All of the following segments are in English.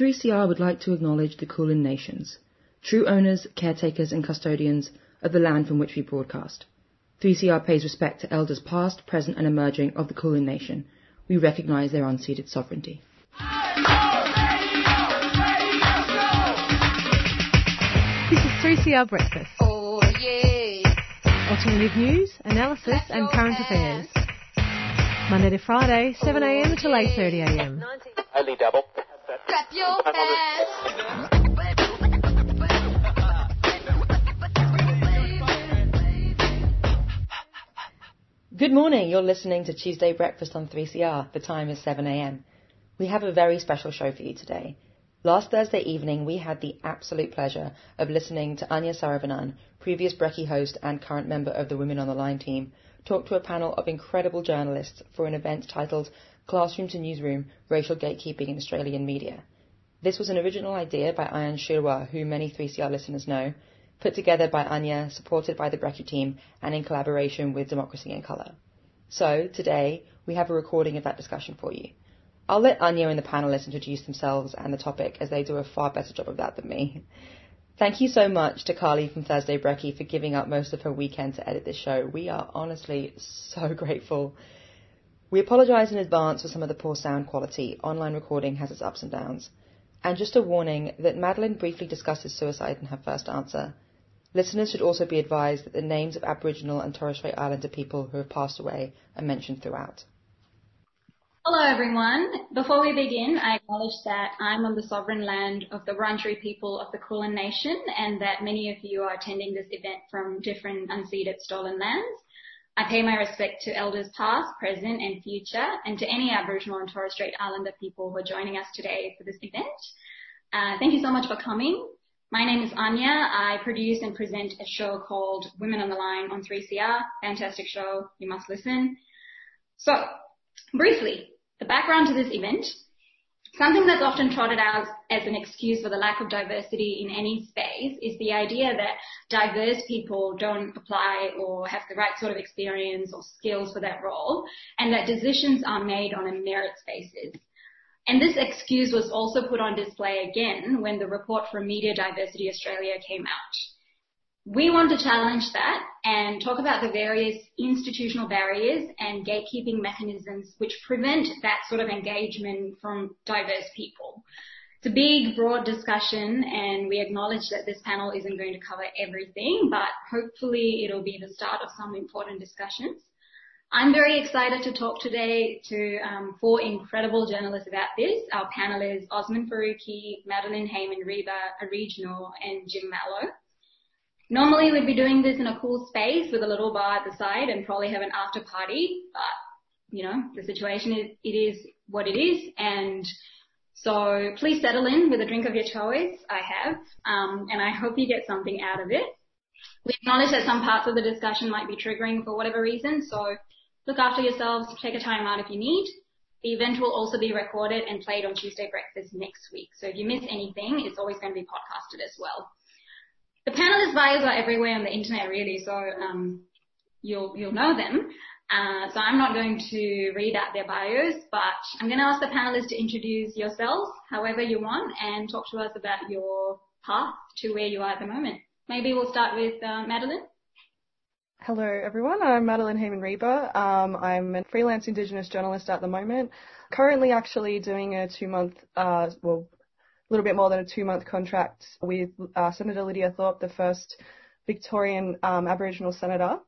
3CR would like to acknowledge the Kulin Nations, true owners, caretakers and custodians of the land from which we broadcast. 3CR pays respect to elders past, present and emerging of the Kulin Nation. We recognise their unceded sovereignty. This is 3CR Breakfast. Oh yeah. Alternative news, analysis and current affairs. Monday to Friday, 7am till 8.30am. Only double. Clap your hands. Good morning, you're listening to Tuesday Breakfast on 3CR. The time is 7am. We have a very special show for you today. Last Thursday evening, we had the absolute pleasure of listening to Anya Saravanan, previous Brekkie host and current member of the Women on the Line team, talk to a panel of incredible journalists for an event titled Classroom to Newsroom Racial Gatekeeping in Australian Media. This was an original idea by Ayan Shirwa, who many 3CR listeners know, put together by Anya, supported by the Brekkie team, and in collaboration with Democracy in Colour. So, today, we have a recording of that discussion for you. I'll let Anya and the panelists introduce themselves and the topic as they do a far better job of that than me. Thank you so much to Carly from Thursday Brekkie for giving up most of her weekend to edit this show. We are honestly so grateful. We apologise in advance for some of the poor sound quality. Online recording has its ups and downs. And just a warning that Madeline briefly discusses suicide in her first answer. Listeners should also be advised that the names of Aboriginal and Torres Strait Islander people who have passed away are mentioned throughout. Hello everyone. Before we begin, I acknowledge that I'm on the sovereign land of the Wurundjeri people of the Kulin Nation and that many of you are attending this event from different unceded stolen lands. I pay my respect to elders past, present and future and to any Aboriginal and Torres Strait Islander people who are joining us today for this event. Uh, thank you so much for coming. My name is Anya. I produce and present a show called Women on the Line on 3CR. Fantastic show. You must listen. So, briefly, the background to this event. Something that's often trotted out as an excuse for the lack of diversity in any space is the idea that diverse people don't apply or have the right sort of experience or skills for that role and that decisions are made on a merits basis. And this excuse was also put on display again when the report from Media Diversity Australia came out. We want to challenge that and talk about the various institutional barriers and gatekeeping mechanisms which prevent that sort of engagement from diverse people. It's a big, broad discussion and we acknowledge that this panel isn't going to cover everything, but hopefully it'll be the start of some important discussions. I'm very excited to talk today to um, four incredible journalists about this. Our panel is Osman Faruqi, Madeline Hayman-Reber, a regional, and Jim Malo. Normally we'd be doing this in a cool space with a little bar at the side and probably have an after party, but you know, the situation is, it is what it is and so please settle in with a drink of your choice. I have, um, and I hope you get something out of it. We acknowledge that some parts of the discussion might be triggering for whatever reason, so look after yourselves, take a time out if you need. The event will also be recorded and played on Tuesday breakfast next week. So if you miss anything, it's always going to be podcasted as well. The panelists' bios are everywhere on the internet really, so um, you'll you'll know them. Uh, so I'm not going to read out their bios, but I'm going to ask the panelists to introduce yourselves however you want and talk to us about your path to where you are at the moment. Maybe we'll start with uh, Madeline. Hello everyone, I'm Madeline Hayman-Reber. Um, I'm a freelance Indigenous journalist at the moment. Currently actually doing a two month, uh, well, little bit more than a two month contract with uh, Senator Lydia Thorpe, the first Victorian um, Aboriginal senator,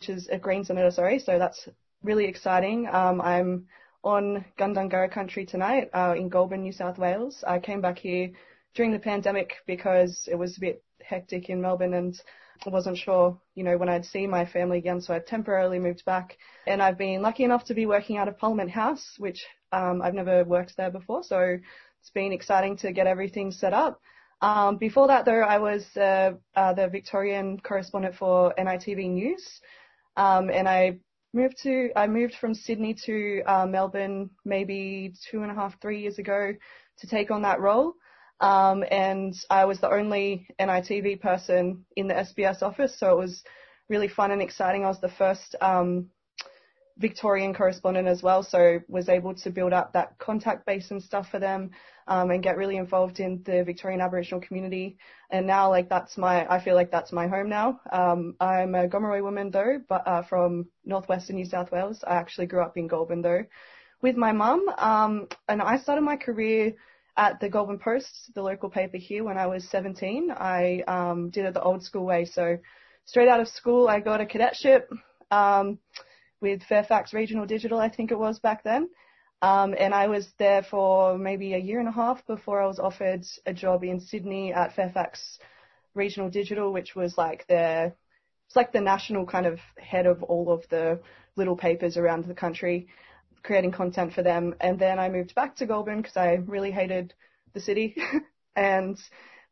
which is a Green senator, sorry. So that's really exciting. Um, I'm on Gundungurra country tonight uh, in Goulburn, New South Wales. I came back here during the pandemic because it was a bit hectic in Melbourne and I wasn't sure, you know, when I'd see my family again, so I temporarily moved back. And I've been lucky enough to be working out of Parliament House, which um, I've never worked there before, so it's been exciting to get everything set up. Um, before that, though, I was uh, uh, the Victorian correspondent for NITV News, um, and I moved to I moved from Sydney to uh, Melbourne maybe two and a half, three years ago to take on that role. Um, and I was the only NITV person in the SBS office, so it was really fun and exciting. I was the first um, Victorian correspondent as well, so was able to build up that contact base and stuff for them, um, and get really involved in the Victorian Aboriginal community. And now, like that's my, I feel like that's my home now. Um, I'm a Gomeroi woman though, but uh, from northwestern New South Wales. I actually grew up in Goulburn though, with my mum. Um, and I started my career at the Goulburn Post, the local paper here, when I was 17. I um, did it the old school way, so straight out of school, I got a cadetship. Um, with Fairfax Regional Digital, I think it was back then. Um, and I was there for maybe a year and a half before I was offered a job in Sydney at Fairfax Regional Digital, which was like the it's like the national kind of head of all of the little papers around the country, creating content for them. And then I moved back to Goulburn because I really hated the city and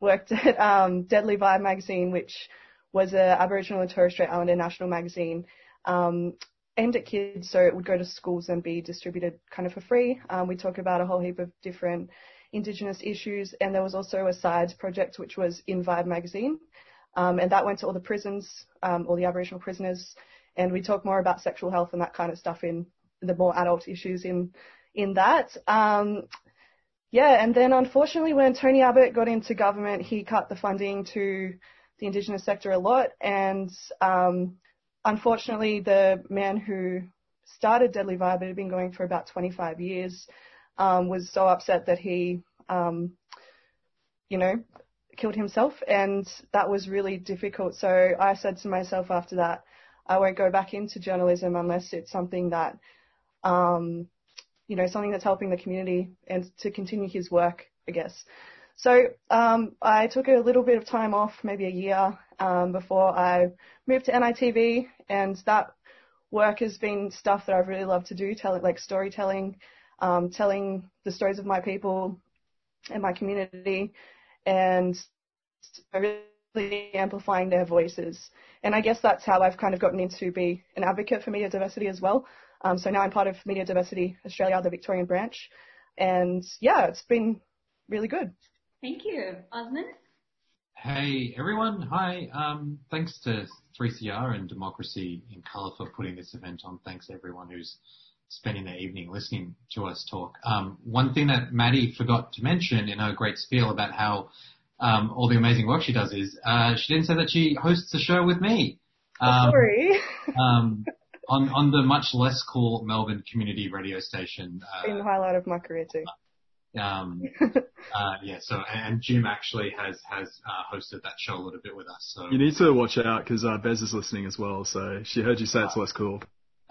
worked at um, Deadly Vibe magazine, which was a Aboriginal and Torres Strait Islander national magazine. Um, aimed at kids, so it would go to schools and be distributed kind of for free. Um, we talk about a whole heap of different Indigenous issues, and there was also a sides project which was in Vibe magazine, um, and that went to all the prisons, um, all the Aboriginal prisoners, and we talk more about sexual health and that kind of stuff in the more adult issues in in that. Um, yeah, and then unfortunately, when Tony Abbott got into government, he cut the funding to the Indigenous sector a lot, and um, unfortunately, the man who started Deadly Vibe, it had been going for about 25 years, um, was so upset that he, um, you know, killed himself, and that was really difficult. So I said to myself after that, I won't go back into journalism unless it's something that, um, you know, something that's helping the community and to continue his work, I guess. So um, I took a little bit of time off, maybe a year, um, before I moved to NITV, and that work has been stuff that I've really loved to do, telling like storytelling, um, telling the stories of my people and my community, and really amplifying their voices. And I guess that's how I've kind of gotten into be an advocate for media diversity as well. Um, so now I'm part of Media Diversity Australia, the Victorian branch, and yeah, it's been really good. Thank you. Osman? Hey everyone. Hi. Um, thanks to 3CR and Democracy in Colour for putting this event on. Thanks to everyone who's spending their evening listening to us talk. Um, one thing that Maddie forgot to mention in her great spiel about how um, all the amazing work she does is uh, she didn't say that she hosts a show with me. Um, Sorry. um, on on the much less cool Melbourne community radio station. Uh, Been the highlight of my career too. Um, uh, yeah, so and Jim actually has has uh, hosted that show a little bit with us. So you need to watch out because uh, Bez is listening as well. So she heard you say it's less cool.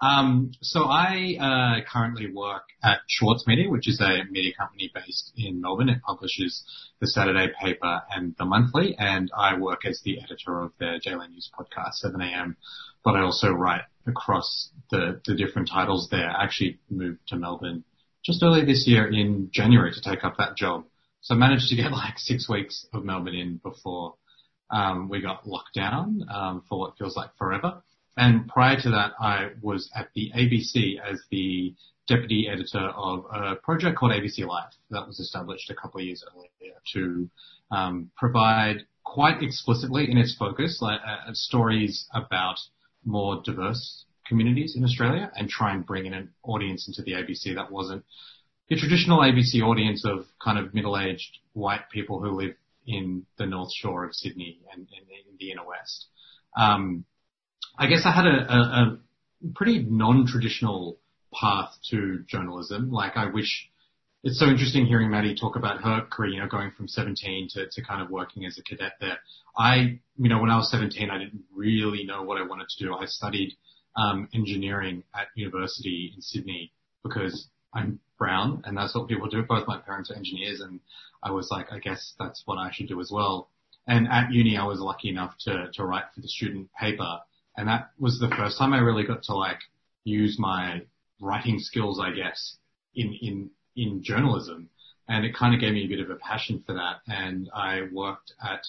um, so I uh, currently work at Schwartz Media, which is a media company based in Melbourne. It publishes the Saturday paper and the monthly, and I work as the editor of the JLA News podcast, 7am. But I also write across the, the different titles there. I actually moved to Melbourne just earlier this year in January to take up that job. So I managed to get like six weeks of Melbourne in before um, we got locked down um, for what feels like forever. And prior to that, I was at the ABC as the deputy editor of a project called ABC Life that was established a couple of years earlier to um, provide quite explicitly in its focus like uh, stories about more diverse communities in Australia and try and bring in an audience into the ABC that wasn't the traditional ABC audience of kind of middle-aged white people who live in the North Shore of Sydney and, and in the inner west. Um, I guess I had a, a, a pretty non-traditional path to journalism. Like I wish it's so interesting hearing Maddie talk about her career, you know, going from 17 to, to kind of working as a cadet there. I, you know, when I was 17, I didn't really know what I wanted to do. I studied um, engineering at university in Sydney because I'm brown and that's what people do. Both my parents are engineers and I was like, I guess that's what I should do as well. And at uni, I was lucky enough to, to write for the student paper. And that was the first time I really got to like use my writing skills, I guess, in, in, in journalism. And it kind of gave me a bit of a passion for that. And I worked at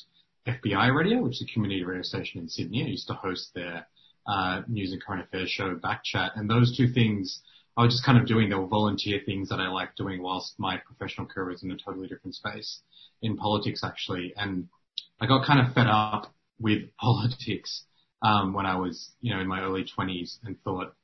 FBI Radio, which is a community radio station in Sydney. I used to host their uh, news and current affairs show, Backchat, and those two things I was just kind of doing. They were volunteer things that I liked doing whilst my professional career was in a totally different space in politics actually, and I got kind of fed up with politics um, when I was, you know, in my early 20s and thought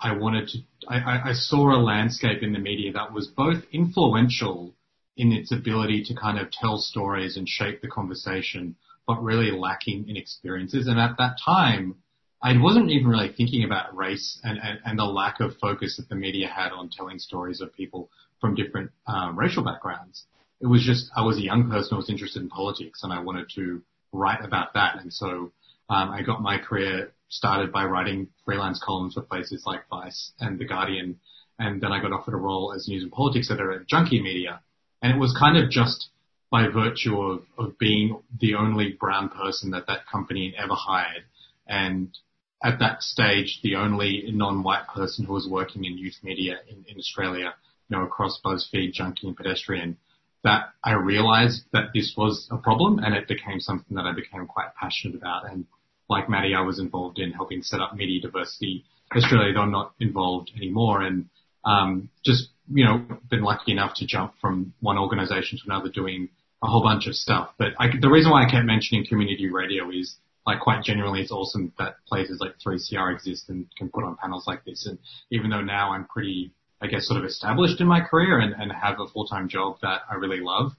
I wanted to, I, I saw a landscape in the media that was both influential in its ability to kind of tell stories and shape the conversation, but really lacking in experiences. And at that time, I wasn't even really thinking about race and, and, and the lack of focus that the media had on telling stories of people from different um, racial backgrounds. It was just I was a young person who was interested in politics and I wanted to write about that. And so um, I got my career started by writing freelance columns for places like Vice and The Guardian, and then I got offered a role as news and politics editor at Junkee Media. And it was kind of just by virtue of, of being the only brown person that that company ever hired. And at that stage, the only non-white person who was working in youth media in, in Australia, you know, across BuzzFeed, Junkee and Pedestrian, that I realized that this was a problem and it became something that I became quite passionate about. And like Maddie, I was involved in helping set up Media Diversity Australia, though I'm not involved anymore. And um, just, you know, been lucky enough to jump from one organization to another doing a whole bunch of stuff. But I, the reason why I kept mentioning community radio is like quite genuinely it's awesome that places like 3CR exist and can put on panels like this. And even though now I'm pretty, I guess, sort of established in my career and, and have a full-time job that I really love,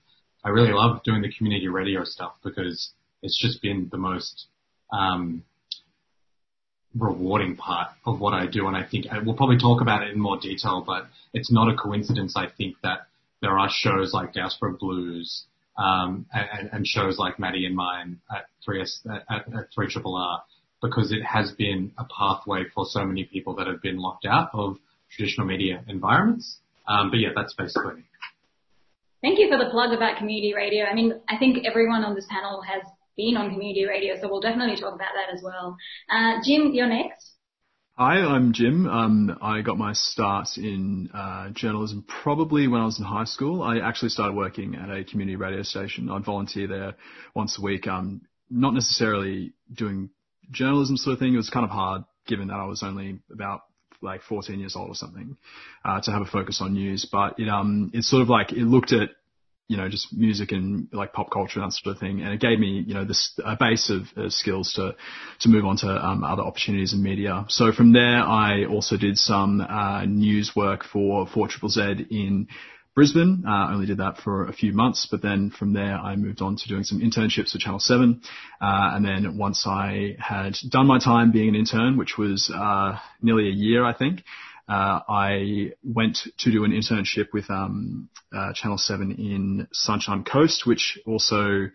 I really love doing the community radio stuff because it's just been the most um, rewarding part of what I do. And I think I, we'll probably talk about it in more detail, but it's not a coincidence. I think that there are shows like Diaspora Blues um, and, and, shows like Maddie and mine at 3S at, at 3 R because it has been a pathway for so many people that have been locked out of traditional media environments. Um, but yeah, that's basically. Thank you for the plug about community radio. I mean, I think everyone on this panel has been on community radio, so we'll definitely talk about that as well. Uh, Jim, you're next. Hi, I'm Jim. Um, I got my start in uh, journalism probably when I was in high school. I actually started working at a community radio station. I'd volunteer there once a week. Um, not necessarily doing journalism sort of thing. It was kind of hard given that I was only about like 14 years old or something, uh, to have a focus on news. But it, um, it's sort of like it looked at you know, just music and like pop culture and that sort of thing. And it gave me, you know, this a base of, skills to to move on to um, other opportunities in media. So from there, I also did some uh, news work for for Triple Z in Brisbane. Uh, I only did that for a few months, but then from there I moved on to doing some internships for Channel 7. Uh, and then once I had done my time being an intern, which was uh, nearly a year, I think, uh, I went to do an internship with um, uh, Channel 7 in Sunshine Coast, which also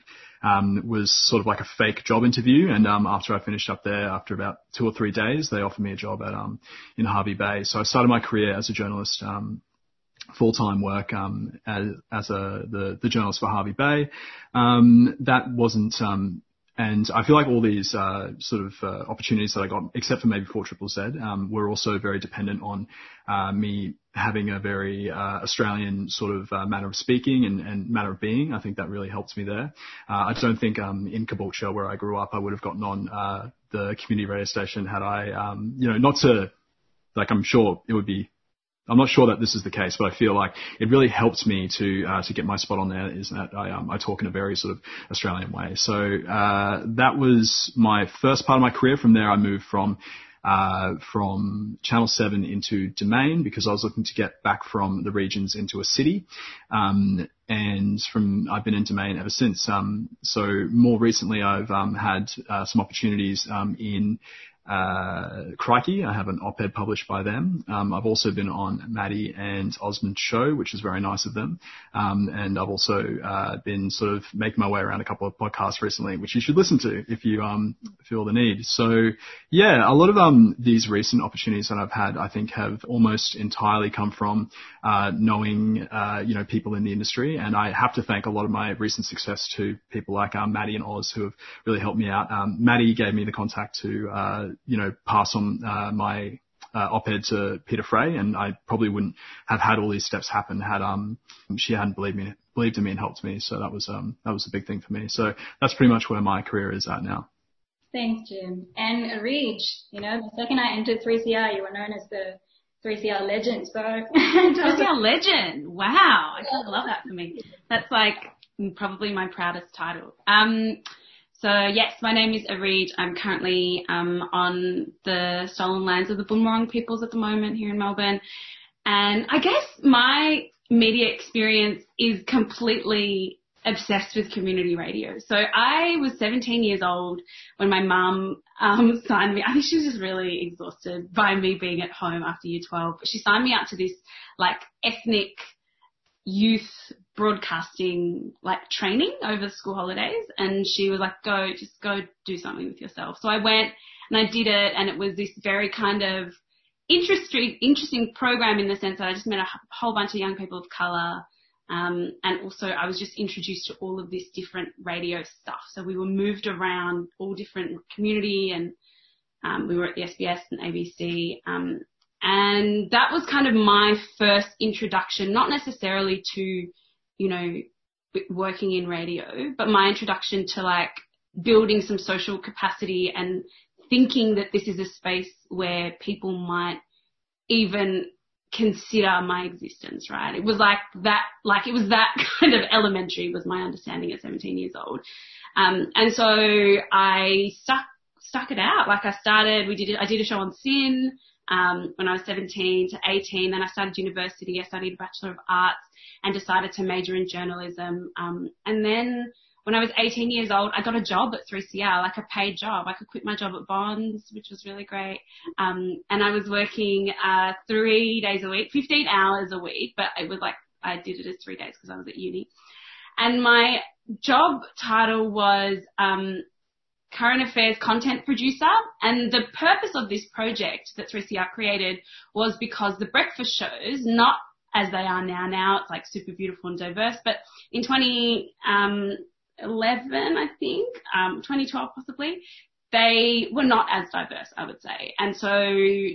um, was sort of like a fake job interview. And um, after I finished up there, after about two or three days, they offered me a job at um, in Hervey Bay. So I started my career as a journalist. Um, full-time work um, as, as a the, the journalist for Hervey Bay. Um, that wasn't um, and I feel like all these uh, sort of uh, opportunities that I got, except for maybe for Triple Z, um, were also very dependent on uh, me having a very uh, Australian sort of uh, manner of speaking and, and, manner of being. I think that really helped me there. Uh, I don't think um, in Caboolture, where I grew up, I would have gotten on the community radio station had I, um, you know, not to like I'm sure it would be I'm not sure that this is the case, but I feel like it really helped me to uh, to get my spot on there. Is that I, um, I talk in a very sort of Australian way. So uh, that was my first part of my career. From there, I moved from uh, from Channel 7 into Domain because I was looking to get back from the regions into a city. Um, and from I've been in Domain ever since. Um, so more recently, I've um, had uh, some opportunities um, in uh, Crikey. I have an op-ed published by them. Um, I've also been on Maddie and Osman's show, which is very nice of them. Um, and I've also uh, been sort of making my way around a couple of podcasts recently, which you should listen to if you um, feel the need. So yeah, a lot of um, these recent opportunities that I've had, I think, have almost entirely come from uh, knowing uh, you know people in the industry, and I have to thank a lot of my recent success to people like um, Maddie and Oz who have really helped me out. Um, Maddie gave me the contact to uh, you know, pass on uh, my uh, op-ed to Peter Fray, and I probably wouldn't have had all these steps happen had um, she hadn't believed me, believed in me and helped me. So that was um, that was a big thing for me. So that's pretty much where my career is at now. Thanks, Jim. And Reej, you know, the second I entered 3CR, you were known as the 3CR legend. So 3CR legend. Wow, I kind of love that for me. That's like probably my proudest title. Um, So yes, my name is Arij. I'm currently um, on the stolen lands of the Boonwurrung peoples at the moment here in Melbourne. And I guess my media experience is completely obsessed with community radio. So I was 17 years old when my mum um, signed me. I think she was just really exhausted by me being at home after year 12. But she signed me up to this like ethnic youth broadcasting like training over school holidays and she was like go just go do something with yourself so i went and i did it and it was this very kind of interesting interesting program in the sense that i just met a whole bunch of young people of color um, and also I was just introduced to all of this different radio stuff. So we were moved around all different community and um, we were at the SBS and ABC. Um, and that was kind of my first introduction, not necessarily to, you know, working in radio, but my introduction to like building some social capacity and thinking that this is a space where people might even consider my existence, right? It was like that, like it was that kind of elementary was my understanding at 17 years old. Um, and so I stuck, stuck it out. Like I started, we did, I did a show on SYN, um, when I was 17 to 18. Then I started university. I studied a Bachelor of Arts and decided to major in journalism. Um, and then when I was 18 years old, I got a job at 3CR, like a paid job. I could quit my job at Bonds, which was really great. Um, and I was working, uh, three days a week, 15 hours a week, but it was like, I did it as three days because I was at uni. And my job title was, um, current affairs content producer. And the purpose of this project that 3CR created was because the breakfast shows, not as they are now, now it's like super beautiful and diverse, but in 20, um, 11, I think, um, 2012 possibly, they were not as diverse, I would say. And so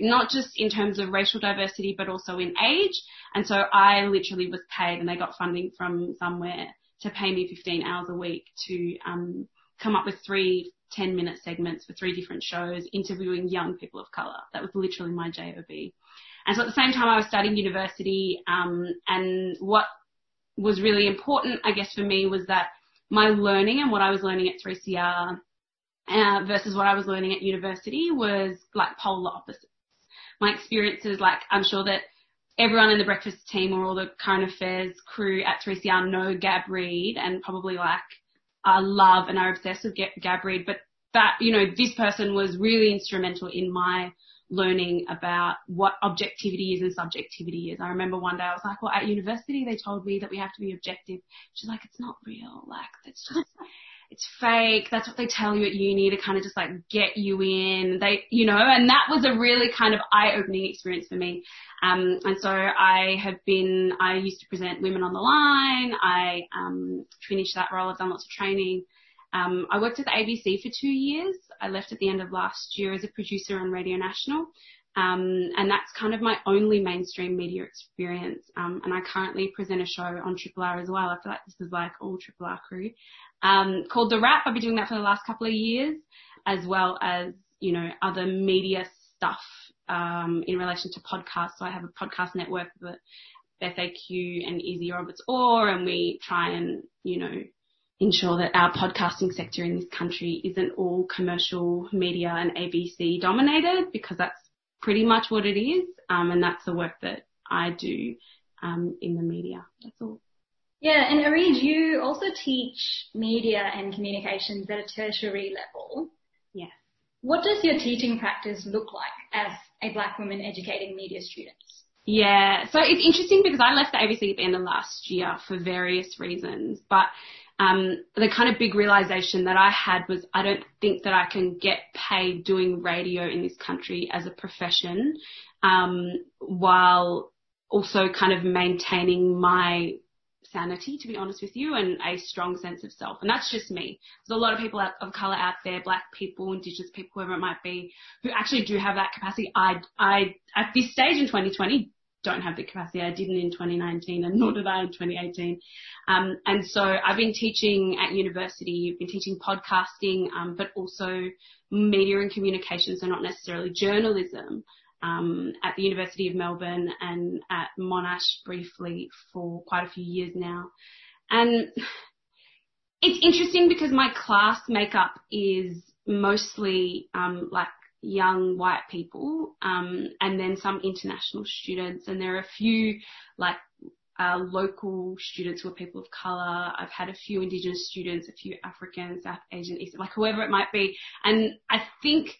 not just in terms of racial diversity, but also in age. And so I literally was paid and they got funding from somewhere to pay me 15 hours a week to, um, come up with three 10 minute segments for three different shows interviewing young people of colour. That was literally my job. And so at the same time I was studying university, um, and what was really important, I guess, for me was that my learning and what I was learning at 3CR uh, versus what I was learning at university was like polar opposites. My experiences, like I'm sure that everyone in the breakfast team or all the current affairs crew at 3CR know Gab Reid and probably like uh, love and are obsessed with Gab Reid, but that, you know, this person was really instrumental in my learning about what objectivity is and subjectivity is. I remember one day I was like, well, at university they told me that we have to be objective. She's like, it's not real. Like, that's just, it's fake. That's what they tell you at uni to kind of just like get you in. They, you know, and that was a really kind of eye-opening experience for me. Um, and so I have been, I used to present Women on the Line. I, um, finished that role. I've done lots of training. Um, I worked at the ABC for two years. I left at the end of last year as a producer on Radio National. Um, and that's kind of my only mainstream media experience. Um, and I currently present a show on Triple R as well. I feel like this is like all Triple R crew. Um, called The Wrap. I've been doing that for the last couple of years, as well as, you know, other media stuff, um, in relation to podcasts. So I have a podcast network with FAQ and Easy Roberts Orr, and we try and, you know, ensure that our podcasting sector in this country isn't all commercial media and ABC dominated because that's pretty much what it is. Um, and that's the work that I do um, in the media. That's all. Yeah, and Arij, you also teach media and communications at a tertiary level. Yes. What does your teaching practice look like as a black woman educating media students? Yeah, so it's interesting because I left the ABC at the end of last year for various reasons, but um, the kind of big realization that I had was I don't think that I can get paid doing radio in this country as a profession, um, while also kind of maintaining my sanity, to be honest with you, and a strong sense of self. And that's just me. There's a lot of people of color out there, black people, indigenous people, whoever it might be, who actually do have that capacity. I, I, at this stage in 2020, don't have the capacity. I didn't in 2019 and nor did I in 2018. Um, and so I've been teaching at university, I've been teaching podcasting, um, but also media and communication, so not necessarily journalism, um, at the University of Melbourne and at Monash briefly for quite a few years now. And it's interesting because my class makeup is mostly um, like young white people, um, and then some international students, and there are a few like uh, local students who are people of color. I've had a few indigenous students, a few African, South Asian, East, like whoever it might be, and I think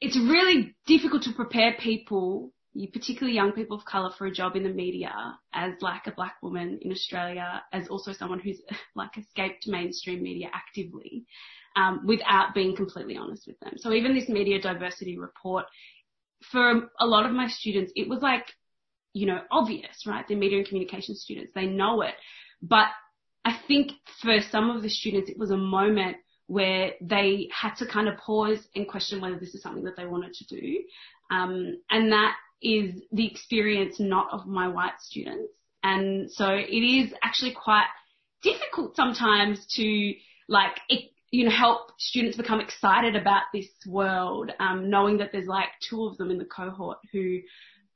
it's really difficult to prepare people particularly young people of colour for a job in the media as like a black woman in Australia, as also someone who's like escaped mainstream media actively, um, without being completely honest with them. So even this media diversity report, for a lot of my students, it was like, you know, obvious, right? They're media and communication students. They know it. But I think for some of the students, it was a moment where they had to kind of pause and question whether this is something that they wanted to do. Um, and that is the experience not of my white students. And so it is actually quite difficult sometimes to like, you know, help students become excited about this world, um, knowing that there's like two of them in the cohort who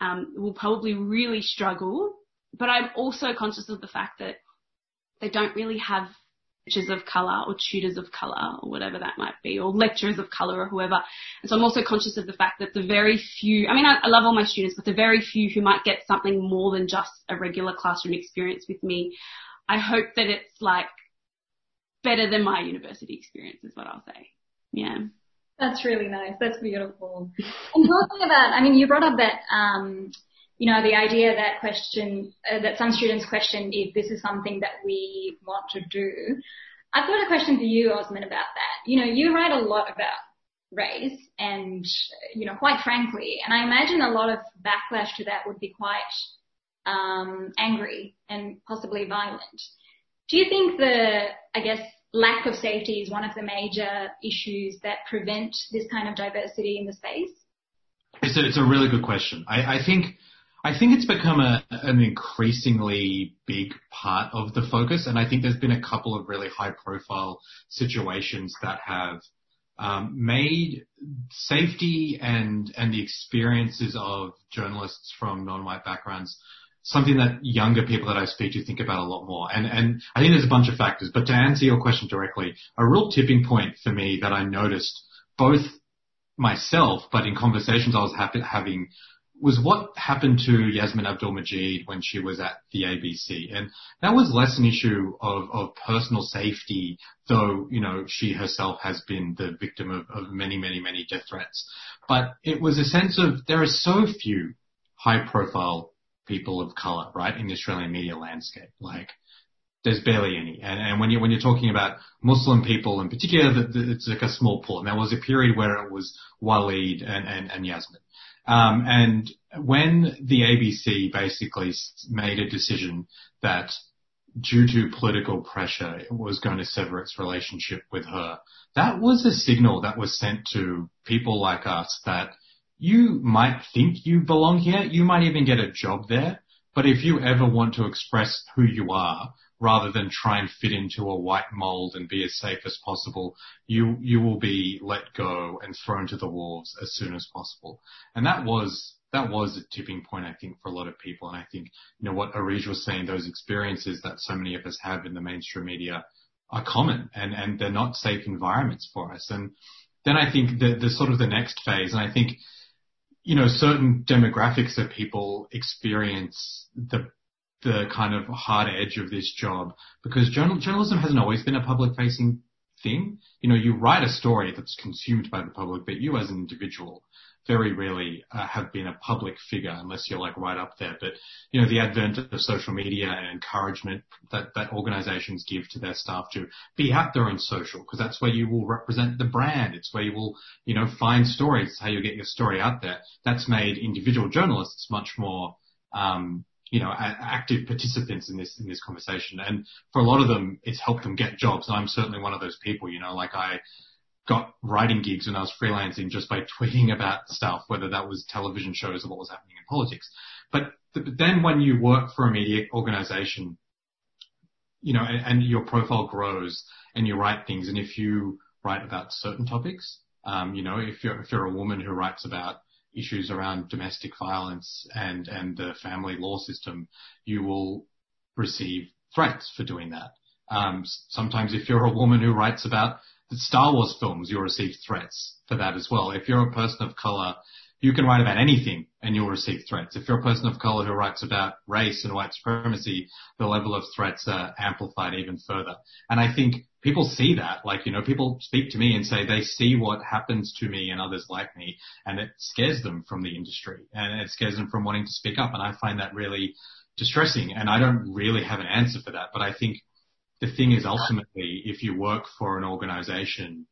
um, will probably really struggle. But I'm also conscious of the fact that they don't really have teachers of colour or tutors of colour or whatever that might be or lecturers of colour or whoever. And so I'm also conscious of the fact that the very few, I mean, I, I love all my students, but the very few who might get something more than just a regular classroom experience with me, I hope that it's like better than my university experience is what I'll say. Yeah. That's really nice. That's beautiful. And talking about, I mean, you brought up that, um, you know, the idea that question, uh, that some students question if this is something that we want to do. I've got a question for you, Osman, about that. You know, you write a lot about race and, you know, quite frankly, and I imagine a lot of backlash to that would be quite, um, angry and possibly violent. Do you think the, I guess, lack of safety is one of the major issues that prevent this kind of diversity in the space? It's a, it's a really good question. I, I think I think it's become a, an increasingly big part of the focus, and I think there's been a couple of really high-profile situations that have um, made safety and and the experiences of journalists from non-white backgrounds something that younger people that I speak to think about a lot more. And and I think there's a bunch of factors. But to answer your question directly, a real tipping point for me that I noticed both myself, but in conversations I was happy, having was what happened to Yassmin Abdel-Magied when she was at the ABC. And that was less an issue of, of personal safety, though, you know, she herself has been the victim of, of many, many, many death threats. But it was a sense of there are so few high profile people of color, right, in the Australian media landscape. Like, there's barely any. And, and when you when you're talking about Muslim people in particular, the, the, it's like a small pool. And there was a period where it was Waleed and, and, and Yassmin. Um, and when the ABC basically made a decision that due to political pressure, it was going to sever its relationship with her, that was a signal that was sent to people like us that you might think you belong here. You might even get a job there. But if you ever want to express who you are, rather than try and fit into a white mold and be as safe as possible, you, you will be let go and thrown to the wolves as soon as possible. And that was, that was a tipping point, I think, for a lot of people. And I think, you know, what Arij was saying, those experiences that so many of us have in the mainstream media are common and, and they're not safe environments for us. And then I think the, the sort of the next phase, and I think, you know, certain demographics of people experience the the kind of hard edge of this job because journal, journalism hasn't always been a public facing thing. You know, you write a story that's consumed by the public, but you as an individual very rarely uh, have been a public figure unless you're like right up there. But, you know, the advent of social media and encouragement that, that organizations give to their staff to be out there in social because that's where you will represent the brand. It's where you will, you know, find stories. It's how you get your story out there. That's made individual journalists much more, um, you know, active participants in this, in this conversation. And for a lot of them, it's helped them get jobs. And I'm certainly one of those people, you know, like I got writing gigs when I was freelancing just by tweeting about stuff, whether that was television shows or what was happening in politics. But, but then when you work for a media organization, you know, and, and your profile grows and you write things. And if you write about certain topics, um, you know, if you're, if you're a woman who writes about issues around domestic violence and, and the family law system, you will receive threats for doing that. Um, sometimes if you're a woman who writes about the Star Wars films, you'll receive threats for that as well. If you're a person of color, you can write about anything and you'll receive threats. If you're a person of color who writes about race and white supremacy, the level of threats are amplified even further. And I think people see that, like, you know, people speak to me and say they see what happens to me and others like me and it scares them from the industry and it scares them from wanting to speak up. And I find that really distressing and I don't really have an answer for that, but I think the thing is ultimately if you work for an organization,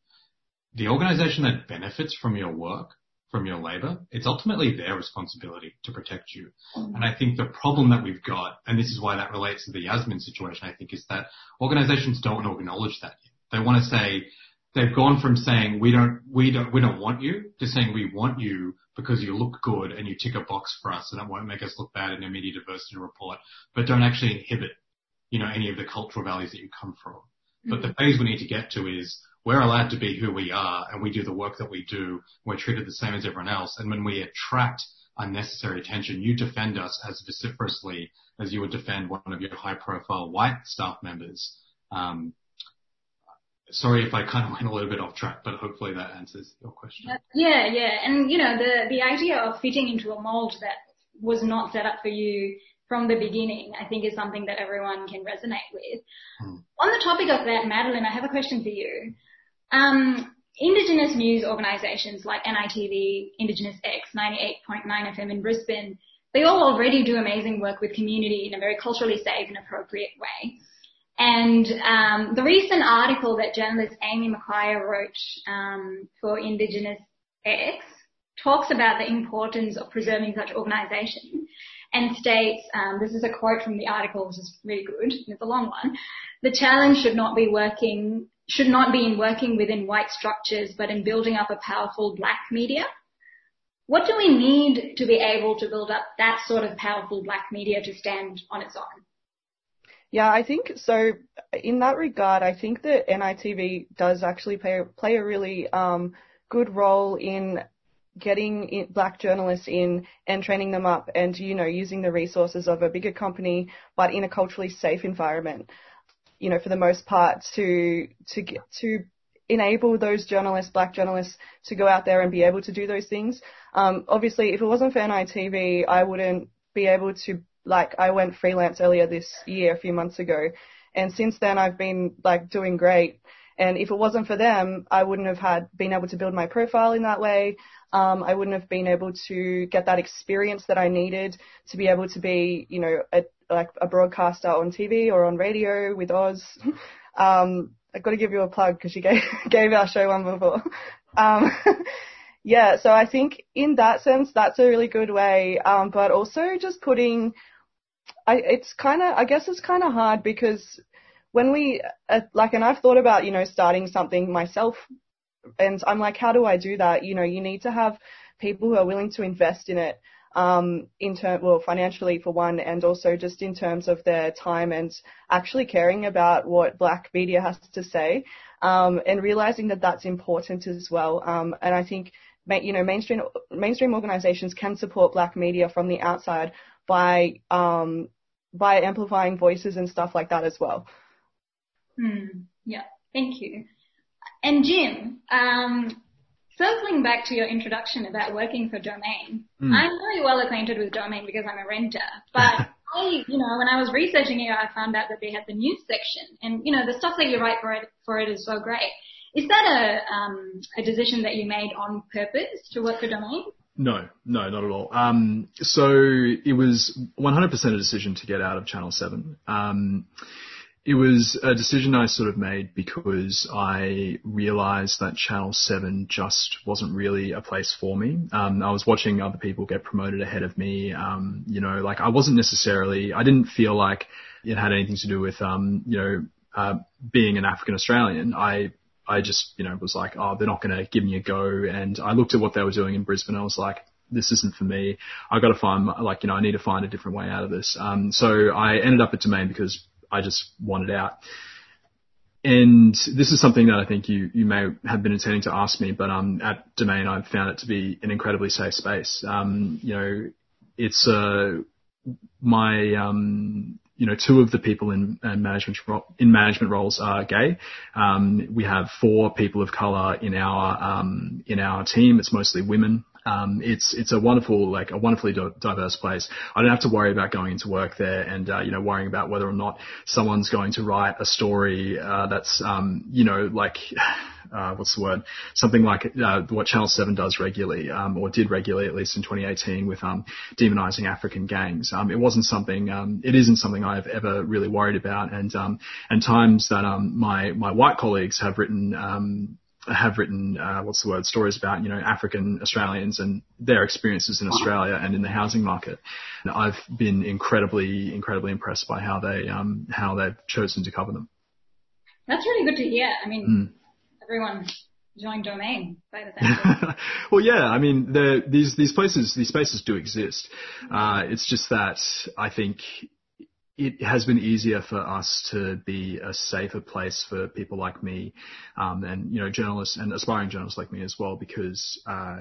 the organization that benefits from your work, from your labor, it's ultimately their responsibility to protect you. Mm-hmm. And I think the problem that we've got, and this is why that relates to the Yassmin situation, I think is that organizations don't acknowledge that yet. They want to say, they've gone from saying we don't, we don't, we don't want you to saying we want you because you look good and you tick a box for us and it won't make us look bad in a media diversity report, but don't actually inhibit you know, any of the cultural values that you come from. But the mm. phase we need to get to is we're allowed to be who we are and we do the work that we do. We're treated the same as everyone else. And when we attract unnecessary attention, you defend us as vociferously as you would defend one of your high profile white staff members. Um, sorry if I kind of went a little bit off track, but hopefully that answers your question. Yeah, yeah. And you know, the, the idea of fitting into a mold that was not set up for you from the beginning, I think is something that everyone can resonate with. Hmm. On the topic of that, Madeline, I have a question for you. Um, Indigenous news organisations like NITV, Indigenous X, 98.9 FM in Brisbane, they all already do amazing work with community in a very culturally safe and appropriate way. And um, the recent article that journalist Amy McQuire wrote um, for Indigenous X talks about the importance of preserving such organisations and states, um, this is a quote from the article, which is really good, it's a long one, the challenge should not be working, should not be in working within white structures, but in building up a powerful black media. What do we need to be able to build up that sort of powerful black media to stand on its own? Yeah, I think so. In that regard, I think that NITV does actually play, play a really um, good role in getting black journalists in and training them up and, you know, using the resources of a bigger company, but in a culturally safe environment, you know, for the most part to, to to enable those journalists, black journalists, to go out there and be able to do those things. Um, obviously, if it wasn't for NITV, I wouldn't be able to, like, I went freelance earlier this year, a few months ago, and since then I've been, like, doing great. And if it wasn't for them, I wouldn't have had been able to build my profile in that way. Um, I wouldn't have been able to get that experience that I needed to be able to be, you know, a, like a broadcaster on TV or on radio with Oz. um, I've got to give you a plug because you gave, gave our show one before. Um, yeah, so I think in that sense, that's a really good way. Um, but also just putting, I, it's kind of, I guess it's kind of hard because when we, uh, like, and I've thought about, you know, starting something myself and I'm like, how do I do that? You know, you need to have people who are willing to invest in it, in term, well, financially for one, and also just in terms of their time and actually caring about what black media has to say, um, and realizing that that's important as well. Um, and I think, you know, mainstream, mainstream organizations can support black media from the outside by, um, by amplifying voices and stuff like that as well. Hmm. Yeah. Thank you. And Jim, um, circling back to your introduction about working for Domain, mm. I'm very well acquainted with Domain because I'm a renter. But I, you know, when I was researching it, I found out that they had the news section, and you know, the stuff that you write for it for it is so great. Is that a um, a decision that you made on purpose to work for Domain? No, no, not at all. Um, so it was 100% a decision to get out of Channel 7. Um, it was a decision I sort of made because I realized that Channel 7 just wasn't really a place for me. Um, I was watching other people get promoted ahead of me. Um, you know, like I wasn't necessarily, I didn't feel like it had anything to do with, um, you know, uh, being an African Australian. I, I just, you know, was like, oh, they're not going to give me a go. And I looked at what they were doing in Brisbane. I was like, this isn't for me. I got to find, like, you know, I need to find a different way out of this. Um, so I ended up at Domain because I just wanted out. And this is something that I think you, you may have been intending to ask me, but um, at Domain I've found it to be an incredibly safe space. Um, you know, it's uh, my um, you know, two of the people in, in management in management roles are gay. Um, we have four people of color in our um, in our team. It's mostly women. Um, it's it's a wonderful like a wonderfully diverse place. I don't have to worry about going into work there and uh, you know worrying about whether or not someone's going to write a story uh, that's um, you know like uh, what's the word something like uh, what Channel Seven does regularly um, or did regularly at least in 2018 with um, demonizing African gangs. Um, it wasn't something um, it isn't something I've ever really worried about and um, and times that um, my my white colleagues have written um, have written uh, what's the word stories about you know African Australians and their experiences in Australia and in the housing market. And I've been incredibly incredibly impressed by how they um, how they've chosen to cover them. That's really good to hear. I mean, mm. everyone join domain the well, yeah, I mean, these these places these spaces do exist. Uh, it's just that I think it has been easier for us to be a safer place for people like me, um, and you know journalists and aspiring journalists like me as well, because uh,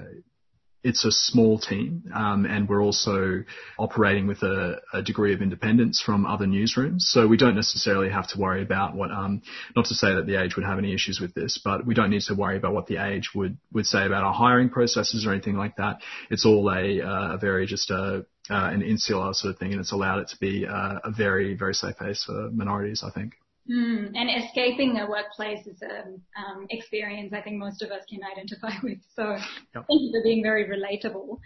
it's a small team, um, and we're also operating with a, a, degree of independence from other newsrooms. So we don't necessarily have to worry about what, um, not to say that the Age would have any issues with this, but we don't need to worry about what the Age would would say about our hiring processes or anything like that. It's all a, a very just a uh, an insular sort of thing, and it's allowed it to be uh, a very very safe place for minorities, I think. Mm, and escaping a workplace is an um, experience I think most of us can identify with. So yep. thank you for being very relatable.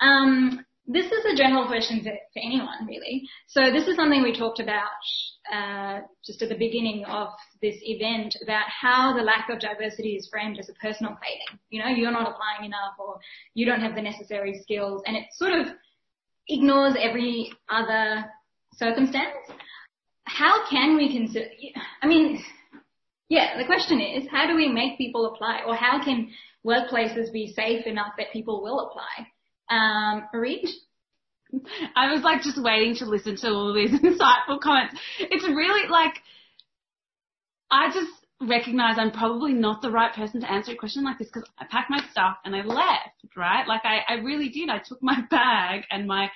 Um, this is a general question for, for, anyone really. So this is something we talked about uh, just at the beginning of this event about how the lack of diversity is framed as a personal failing. You know, you're not applying enough or you don't have the necessary skills and it sort of ignores every other circumstance how can we consider, I mean, yeah, the question is, how do we make people apply? Or how can workplaces be safe enough that people will apply? Um, Arij? I was like just waiting to listen to all these insightful comments. It's really like, I just recognize I'm probably not the right person to answer a question like this because I packed my stuff and I left, right? Like I, I really did. I took my bag and my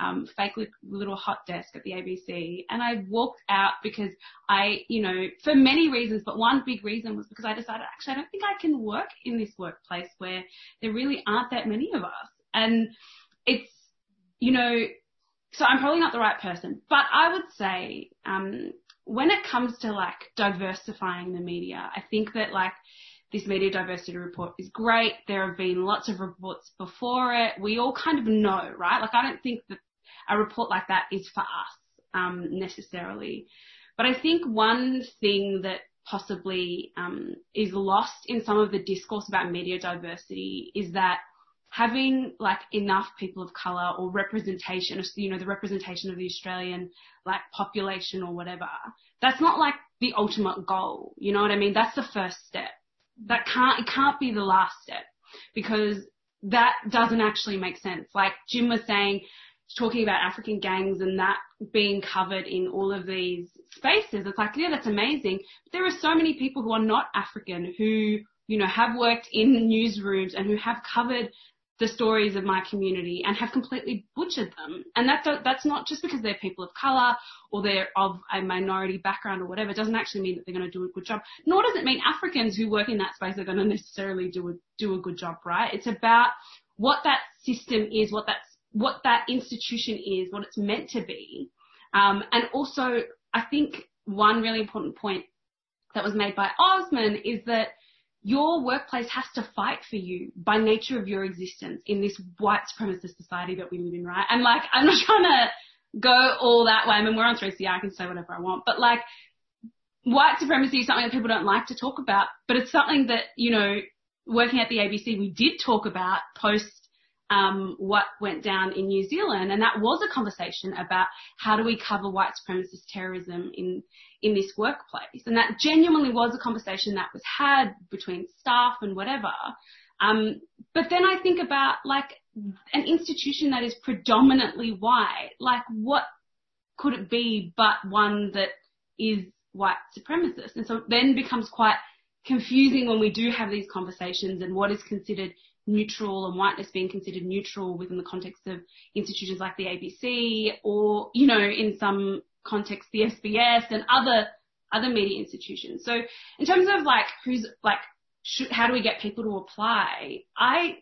um, fake little hot desk at the ABC. And I walked out because I, you know, for many reasons, but one big reason was because I decided actually I don't think I can work in this workplace where there really aren't that many of us. And it's, you know, so I'm probably not the right person, but I would say, um, when it comes to like diversifying the media, I think that like, this media diversity report is great. There have been lots of reports before it. We all kind of know, right? Like I don't think that a report like that is for us um, necessarily. But I think one thing that possibly um, is lost in some of the discourse about media diversity is that having like enough people of color or representation, you know, the representation of the Australian like population or whatever, that's not like the ultimate goal. You know what I mean? That's the first step. That can't, it can't be the last step because that doesn't actually make sense. Like Jim was saying, talking about African gangs and that being covered in all of these spaces. It's like, yeah, that's amazing. But there are so many people who are not African who, you know, have worked in newsrooms and who have covered the stories of my community and have completely butchered them. And that, that's not just because they're people of colour or they're of a minority background or whatever. It doesn't actually mean that they're going to do a good job. Nor does it mean Africans who work in that space are going to necessarily do a, do a good job, right? It's about what that system is, what that what that institution is, what it's meant to be. Um, and also, I think one really important point that was made by Osman is that your workplace has to fight for you by nature of your existence in this white supremacist society that we live in, right? And like, I'm not trying to go all that way. I mean, we're on 3CR, I can say whatever I want, but like, white supremacy is something that people don't like to talk about, but it's something that, you know, working at the ABC, we did talk about post um, what went down in New Zealand, and that was a conversation about how do we cover white supremacist terrorism in in this workplace, and that genuinely was a conversation that was had between staff and whatever. Um, but then I think about like an institution that is predominantly white, like what could it be but one that is white supremacist? And so it then becomes quite confusing when we do have these conversations and what is considered neutral and whiteness being considered neutral within the context of institutions like the ABC or, you know, in some context, the SBS and other other media institutions. So in terms of like who's like should, how do we get people to apply? I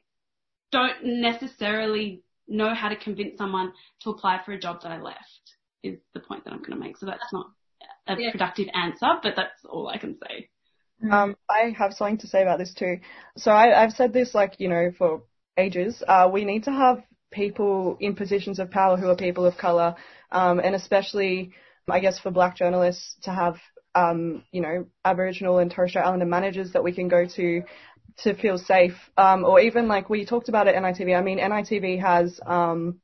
don't necessarily know how to convince someone to apply for a job that I left is the point that I'm going to make. So that's not a yeah. productive answer, but that's all I can say. Um, I have something to say about this too. So I, have said this like, you know, for ages. Uh, we need to have people in positions of power who are people of colour, um, and especially, I guess, for black journalists to have, um, you know, Aboriginal and Torres Strait Islander managers that we can go to to feel safe, um, or even like we talked about at NITV. I mean, NITV has, um,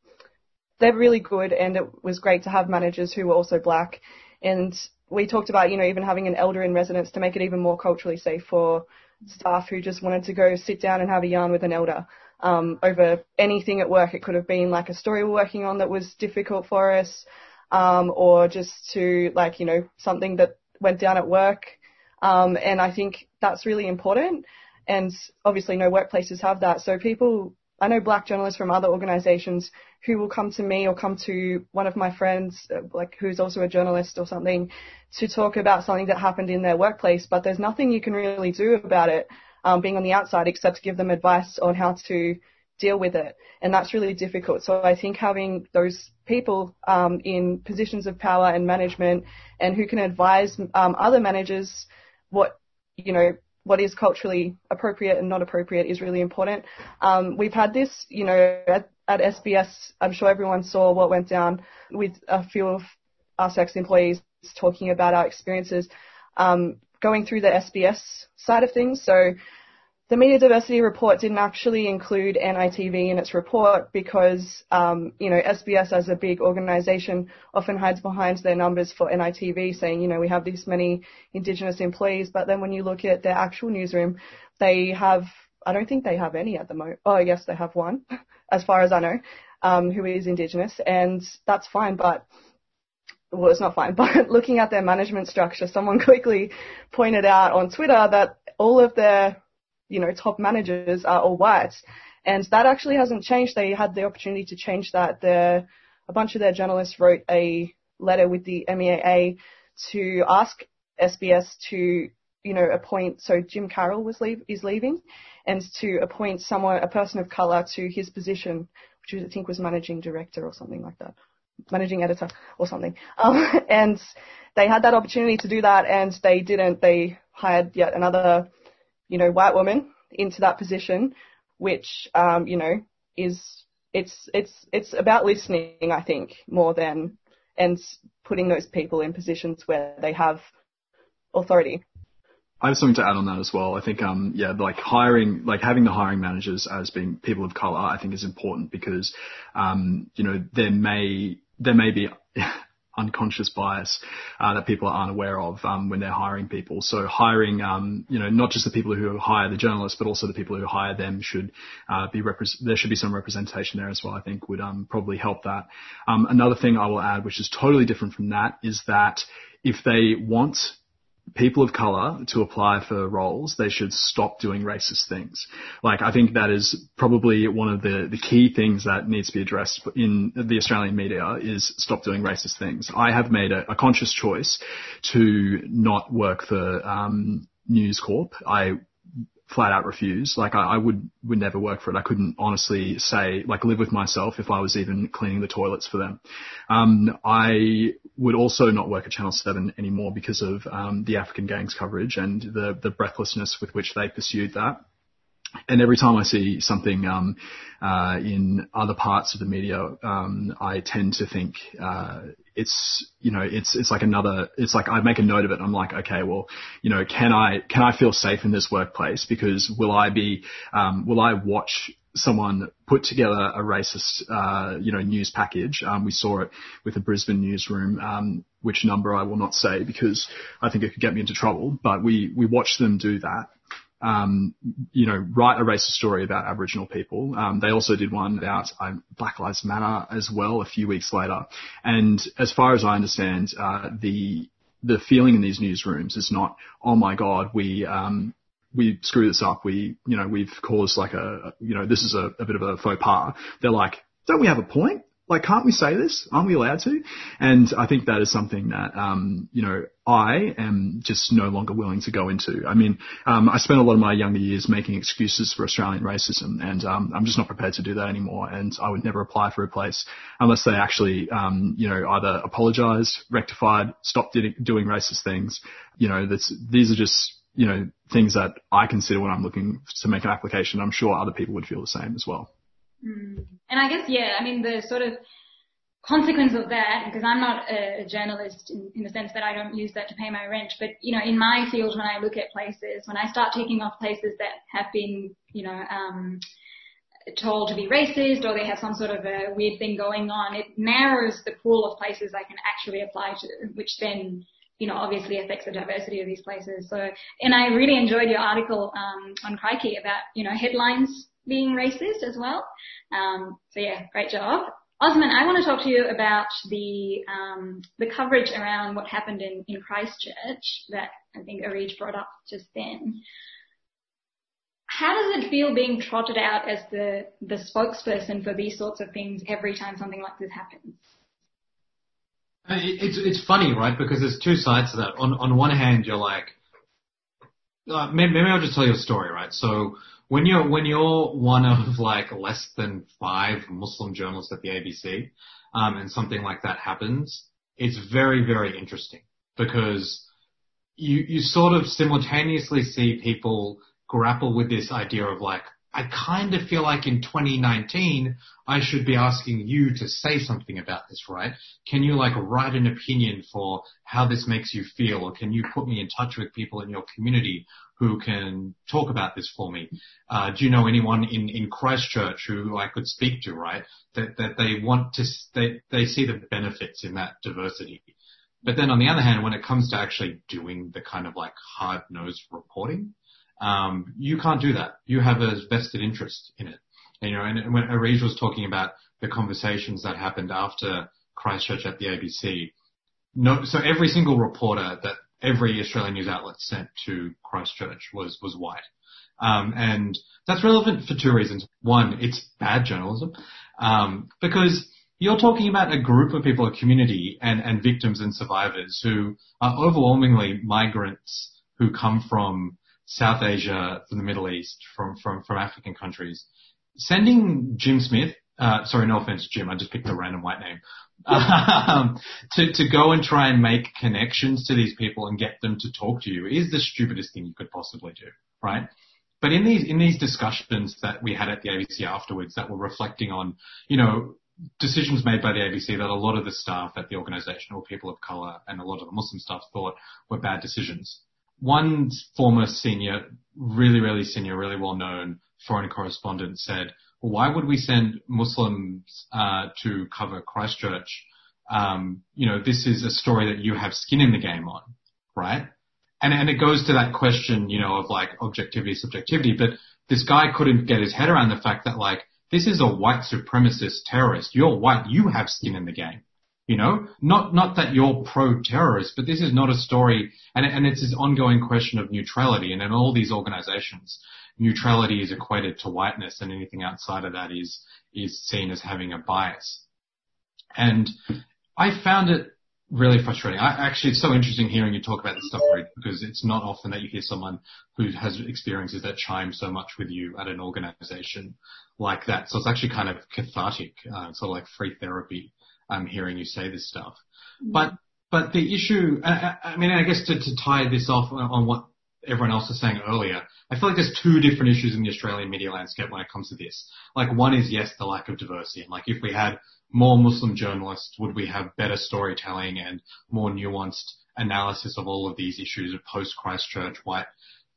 they're really good, and it was great to have managers who were also black. And we talked about, you know, even having an elder in residence to make it even more culturally safe for staff who just wanted to go sit down and have a yarn with an elder um, over anything at work. It could have been like a story we're working on that was difficult for us, um, or just to like, you know, something that went down at work. Um, and I think that's really important. And obviously no workplaces have that. So people, I know black journalists from other organizations who will come to me or come to one of my friends, uh, like who's also a journalist or something, to talk about something that happened in their workplace, but there's nothing you can really do about it um, being on the outside except give them advice on how to deal with it. And that's really difficult. So I think having those people um, in positions of power and management and who can advise um, other managers what, you know, what is culturally appropriate and not appropriate is really important. Um, we've had this, you know, at, at, SBS, I'm sure everyone saw what went down with a few of our ex-employees talking about our experiences um, going through the SBS side of things. So the media diversity report didn't actually include NITV in its report because, um, you know, SBS as a big organisation often hides behind their numbers for NITV, saying, you know, we have this many Indigenous employees, but then when you look at their actual newsroom, they have, I don't think they have any at the moment. Oh, yes, they have one, as far as I know, um, who is Indigenous, and that's fine, but well, it's not fine, but looking at their management structure, someone quickly pointed out on Twitter that all of their you know, top managers are all white. And that actually hasn't changed. They had the opportunity to change that. The, a bunch of their journalists wrote a letter with the MEAA to ask SBS to, you know, appoint, so Jim Carroll was leave, is leaving, and to appoint someone, a person of colour to his position, which I think was managing director or something like that, managing editor or something. Um, and they had that opportunity to do that and they didn't. They hired yet another you know, white woman into that position, which, um, you know, is, it's, it's, it's about listening, I think, more than, and putting those people in positions where they have authority. I have something to add on that as well. I think, um, yeah, like hiring, like having the hiring managers as being people of color, I think is important because, um, you know, there may, there may be unconscious bias uh, that people aren't aware of um, when they're hiring people. So hiring, um, you know, not just the people who hire the journalists, but also the people who hire them should uh, be repre- there should be some representation there as well. I think would um, probably help that. Um, another thing I will add, which is totally different from that, is that if they want people of color to apply for roles, they should stop doing racist things. Like, I think that is probably one of the, the key things that needs to be addressed in the Australian media is stop doing racist things. I have made a, a conscious choice to not work for, um, News Corp. I flat out refuse. Like I, I, would would never work for it. I couldn't honestly say like live with myself if I was even cleaning the toilets for them. Um, I would also not work at Channel Seven anymore because of um, the African gangs coverage and the the breathlessness with which they pursued that and every time I see something um, uh, in other parts of the media, um, I tend to think uh, it's you know it's it's like another it's like I make a note of it. I'm like, okay, well, you know, can I can I feel safe in this workplace? Because will I be um, will I watch someone put together a racist uh, you know news package? Um, we saw it with the Brisbane newsroom. Um, which number I will not say because I think it could get me into trouble. But we we watched them do that um, you know, write a racist story about Aboriginal people. Um, they also did one about um, Black Lives Matter as well a few weeks later. And as far as I understand, uh, the the feeling in these newsrooms is not, oh my God, we um, we screw this up. We you know we've caused like a you know this is a, a bit of a faux pas. They're like, don't we have a point? Like, can't we say this? Aren't we allowed to? And I think that is something that, um, you know, I am just no longer willing to go into. I mean, um, I spent a lot of my younger years making excuses for Australian racism, and um, I'm just not prepared to do that anymore. And I would never apply for a place unless they actually, um, you know, either apologise, rectified, stopped doing racist things. You know, that's these are just you know things that I consider when I'm looking to make an application. I'm sure other people would feel the same as well. Mm. And I guess, yeah, I mean, the sort of consequence of that, because I'm not a, journalist in, in, the sense that I don't use that to pay my rent, but, you know, in my field, when I look at places, when I start taking off places that have been, you know, um, told to be racist or they have some sort of a weird thing going on, it narrows the pool of places I can actually apply to, which then you know, obviously affects the diversity of these places. So, and I really enjoyed your article um, on Crikey about, you know, headlines being racist as well. Um, so yeah, great job. Osman, I want to talk to you about the um, the coverage around what happened in, in Christchurch that I think Arij brought up just then. How does it feel being trotted out as the, the spokesperson for these sorts of things every time something like this happens? Uh, it's it's funny, right? Because there's two sides to that. On on one hand, you're like, uh, maybe, maybe I'll just tell you a story, right? So when you're when you're one of like less than five Muslim journalists at the ABC, um, and something like that happens, it's very very interesting because you you sort of simultaneously see people grapple with this idea of like I kind of feel like in 2019, I should be asking you to say something about this, right? Can you like write an opinion for how this makes you feel or can you put me in touch with people in your community who can talk about this for me? Uh, do you know anyone in, in Christchurch who I could speak to, right? That, that they want to, they, they see the benefits in that diversity. But then on the other hand, when it comes to actually doing the kind of like hard nosed reporting, um, you can't do that. You have a vested interest in it. And, you know, and when Arij was talking about the conversations that happened after Christchurch at the ABC, no, so every single reporter that every Australian news outlet sent to Christchurch was was white, um, and that's relevant for two reasons. One, it's bad journalism um, because you're talking about a group of people, a community, and and victims and survivors who are overwhelmingly migrants who come from South Asia, from the Middle East, from, from, from African countries. Sending Jim Smith, uh, sorry, no offense, Jim, I just picked a random white name, um, to, to go and try and make connections to these people and get them to talk to you is the stupidest thing you could possibly do, right? But in these, in these discussions that we had at the ABC afterwards that were reflecting on, you know, decisions made by the ABC that a lot of the staff at the organization or people of color and a lot of the Muslim staff thought were bad decisions one former senior, really, really senior, really well known foreign correspondent said, well, why would we send Muslims uh, to cover Christchurch? Um, you know, this is a story that you have skin in the game on, right? And, and it goes to that question, you know, of like objectivity, subjectivity, but this guy couldn't get his head around the fact that like, this is a white supremacist terrorist. You're white. You have skin in the game. You know, not not that you're pro-terrorist, but this is not a story, and and it's this ongoing question of neutrality. And in all these organisations, neutrality is equated to whiteness, and anything outside of that is is seen as having a bias. And I found it really frustrating. I, actually, it's so interesting hearing you talk about this stuff, Arij, because it's not often that you hear someone who has experiences that chime so much with you at an organisation like that. So it's actually kind of cathartic, uh, sort of like free therapy um, hearing you say this stuff. Mm-hmm. But but the issue, I, I mean, I guess to, to tie this off on what everyone else was saying earlier, I feel like there's two different issues in the Australian media landscape when it comes to this. Like one is yes, the lack of diversity. And like if we had more Muslim journalists, would we have better storytelling and more nuanced analysis of all of these issues of post Christchurch white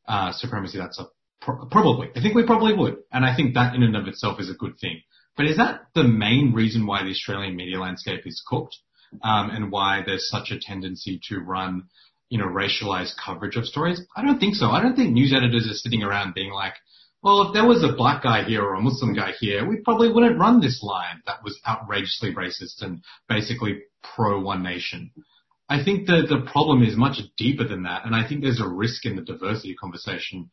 uh, supremacy? That's a probably. I think we probably would, and I think that in and of itself is a good thing. But is that the main reason why the Australian media landscape is cooked, um, and why there's such a tendency to run, you know, racialized coverage of stories? I don't think so. I don't think news editors are sitting around being like, well, if there was a black guy here or a Muslim guy here, we probably wouldn't run this line that was outrageously racist and basically pro one nation. I think the the problem is much deeper than that, and I think there's a risk in the diversity conversation.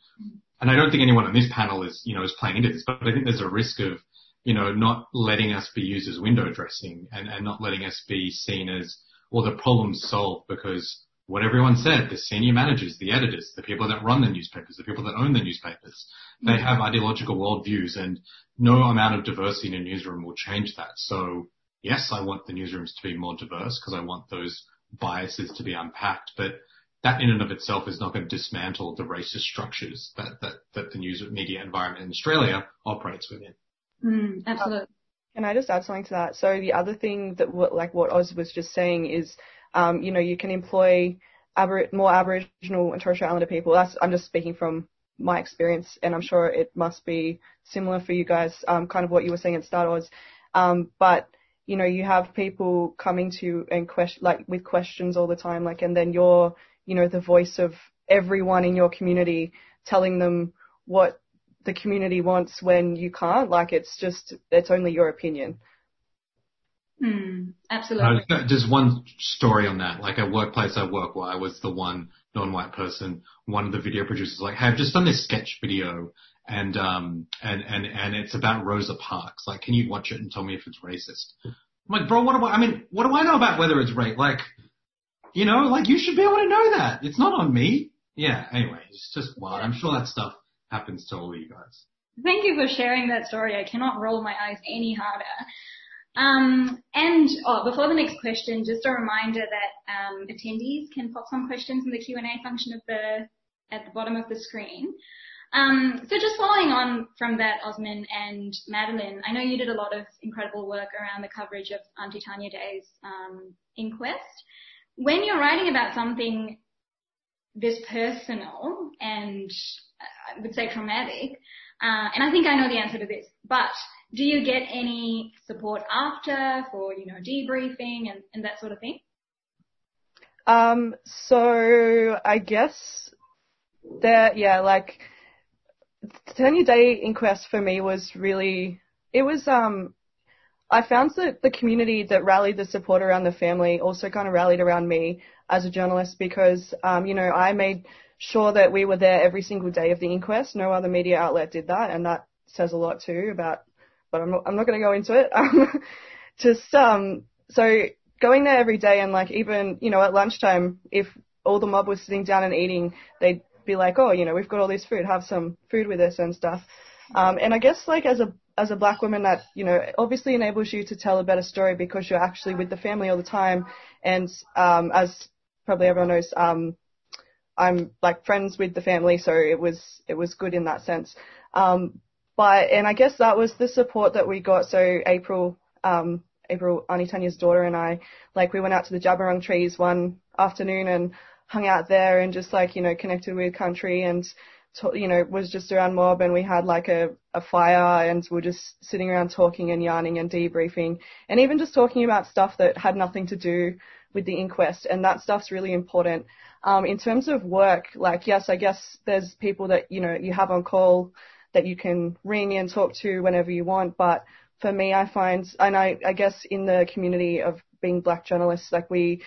And I don't think anyone on this panel is, you know, is playing into this, but I think there's a risk of you know, not letting us be used as window dressing and, and not letting us be seen as, well, the problem's solved because what everyone said, the senior managers, the editors, the people that run the newspapers, the people that own the newspapers, they mm. have ideological worldviews and no amount of diversity in a newsroom will change that. So yes, I want the newsrooms to be more diverse because I want those biases to be unpacked, but that in and of itself is not going to dismantle the racist structures that, that, that the news media environment in Australia operates within. Mm, absolutely. Can I just add something to that? So the other thing that, like what Oz was just saying is, um, you know, you can employ more Aboriginal and Torres Strait Islander people. That's, I'm just speaking from my experience, and I'm sure it must be similar for you guys, um, kind of what you were saying at the start, Oz. Um, but you know, you have people coming to and question, like with questions all the time, like, and then you're, you know, the voice of everyone in your community telling them what the community wants when you can't. Like, it's just, it's only your opinion. Mm, absolutely. Uh, just one story on that. Like a workplace I work where I was the one non-white person. One of the video producers was like, "Hey, I've just done this sketch video, and um, and and and it's about Rosa Parks. Like, can you watch it and tell me if it's racist?" I'm like, bro, what do I? I mean, what do I know about whether it's rape? Like, you know, like you should be able to know that. It's not on me. Yeah. Anyway, it's just wild. I'm sure that stuff happens to all of you guys. Thank you for sharing that story. I cannot roll my eyes any harder. Um, and oh, before the next question, just a reminder that um, attendees can pop some questions in the Q&A function of the at the bottom of the screen. Um, so just following on from that, Osman and Madeline, I know you did a lot of incredible work around the coverage of Auntie Tanya Day's um, inquest. When you're writing about something this personal and I would say traumatic, uh, and I think I know the answer to this, but do you get any support after for, you know, debriefing and, and that sort of thing? Um, so I guess that, yeah, like, the Tanya Day Inquest for me was really, it was, um, I found that the community that rallied the support around the family also kind of rallied around me as a journalist because, um, you know, I made sure that we were there every single day of the inquest. No other media outlet did that, and that says a lot too about but I'm not, I'm not going to go into it. Just, um, so going there every day and like even, you know, at lunchtime, if all the mob was sitting down and eating, they'd be like, oh, you know, we've got all this food, have some food with us and stuff. Um, and I guess like as a, as a black woman that, you know, obviously enables you to tell a better story because you're actually with the family all the time. And, um, as probably everyone knows, um, I'm like friends with the family, so it was, it was good in that sense. Um, but and I guess that was the support that we got. So April, um, April, Auntie Tanya's daughter and I, like we went out to the Jabberung trees one afternoon and hung out there and just like you know connected with country and to, you know was just around mob and we had like a, a fire and we are just sitting around talking and yarning and debriefing and even just talking about stuff that had nothing to do with the inquest and that stuff's really important. Um, in terms of work, like yes, I guess there's people that you know you have on call that you can ring and talk to whenever you want. But for me, I find, and I, I guess in the community of being black journalists, like we,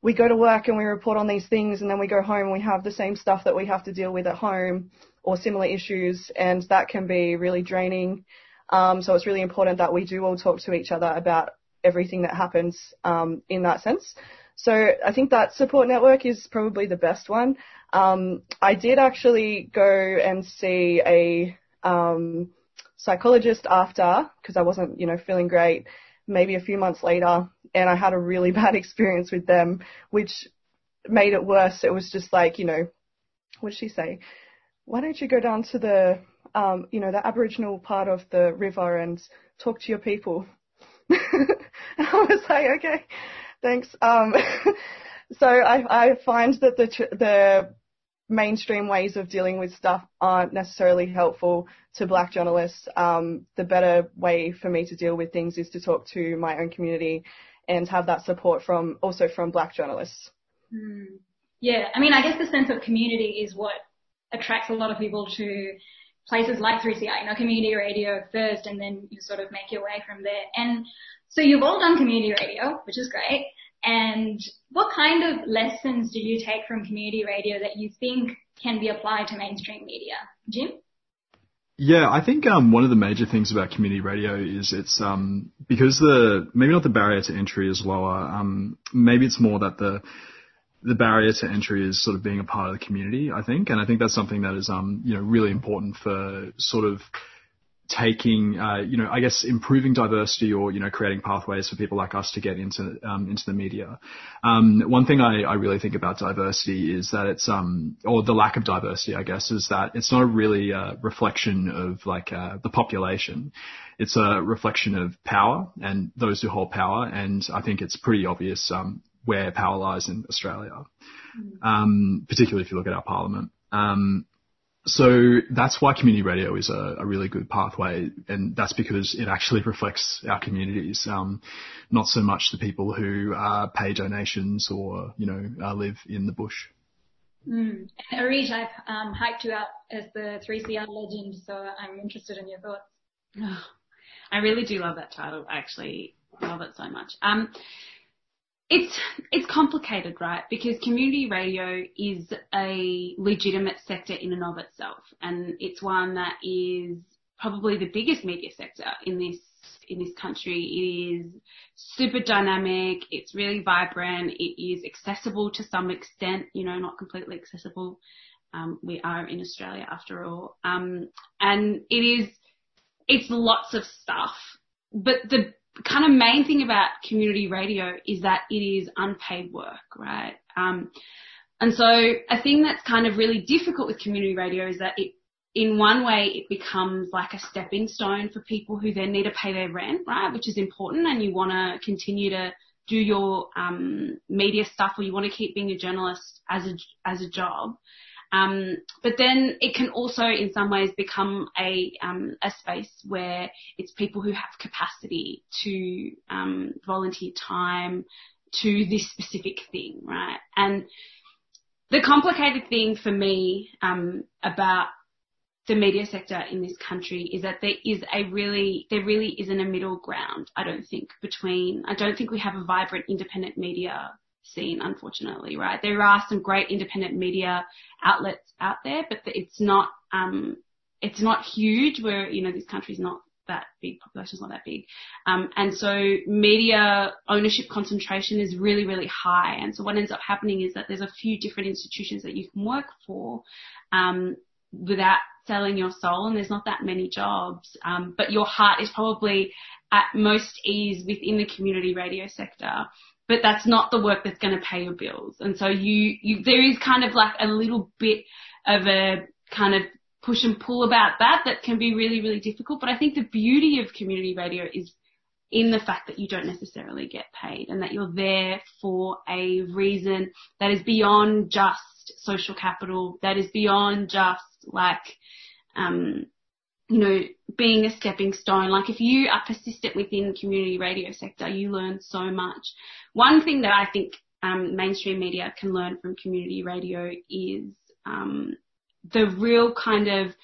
we go to work and we report on these things and then we go home and we have the same stuff that we have to deal with at home or similar issues and that can be really draining. Um, so it's really important that we do all talk to each other about everything that happens um, in that sense. So I think that support network is probably the best one. Um, I did actually go and see a um, psychologist after because I wasn't, you know, feeling great. Maybe a few months later, and I had a really bad experience with them, which made it worse. It was just like, you know, what did she say? Why don't you go down to the, um, you know, the Aboriginal part of the river and talk to your people? I was like, okay, thanks. Um, so I, I find that the the mainstream ways of dealing with stuff aren't necessarily helpful to black journalists. Um, the better way for me to deal with things is to talk to my own community and have that support from also from black journalists. Mm. Yeah, I mean, I guess the sense of community is what attracts a lot of people to places like 3CR, you know, community radio first, and then you sort of make your way from there. And so you've all done community radio, which is great. And what kind of lessons do you take from community radio that you think can be applied to mainstream media? Jim? Yeah, I think um, one of the major things about community radio is it's um, because the maybe not the barrier to entry is lower. Um, maybe it's more that the the barrier to entry is sort of being a part of the community. I think, and I think that's something that is um, you know really important for sort of taking, uh, you know, I guess improving diversity or, you know, creating pathways for people like us to get into, um, into the media. Um, one thing I, I really think about diversity is that it's, um, or the lack of diversity, I guess, is that it's not really a reflection of like, uh, the population. It's a reflection of power and those who hold power. And I think it's pretty obvious, um, where power lies in Australia. Um, particularly if you look at our parliament. Um, so that's why community radio is a, a, really good pathway, and that's because it actually reflects our communities, um, not so much the people who uh, pay donations or you know uh, live in the bush. Mm. And Arij, I've um, hyped you up as the 3CR legend, so I'm interested in your thoughts. Oh, I really do love that title. I actually love it so much. Um, it's it's complicated, right? Because community radio is a legitimate sector in and of itself, and it's one that is probably the biggest media sector in this in this country. It is super dynamic. It's really vibrant. It is accessible to some extent, you know, not completely accessible. Um, we are in Australia after all, um, and it is it's lots of stuff. But the kind of main thing about community radio is that it is unpaid work, right? Um, and so a thing that's kind of really difficult with community radio is that it, in one way, it becomes like a stepping stone for people who then need to pay their rent, right? Which is important and you want to continue to do your um, media stuff or you want to keep being a journalist as a, as a job. Um, but then it can also, in some ways, become a um, a space where it's people who have capacity to um, volunteer time to this specific thing, right? And the complicated thing for me um, about the media sector in this country is that there is a really, there really isn't a middle ground, I don't think, between, I don't think we have a vibrant independent media scene, unfortunately, right? There are some great independent media outlets out there, but it's not, um, it's not huge where, you know, this country's not that big, population's not that big. Um, and so media ownership concentration is really, really high. And so what ends up happening is that there's a few different institutions that you can work for, um, without selling your soul and there's not that many jobs. Um, but your heart is probably at most ease within the community radio sector but that's not the work that's going to pay your bills. And so you, you, there is kind of like a little bit of a kind of push and pull about that that can be really, really difficult. But I think the beauty of community radio is in the fact that you don't necessarily get paid and that you're there for a reason that is beyond just social capital, that is beyond just like, um, you know, being a stepping stone. Like if you are persistent within the community radio sector, you learn so much. One thing that I think um, mainstream media can learn from community radio is um, the real kind of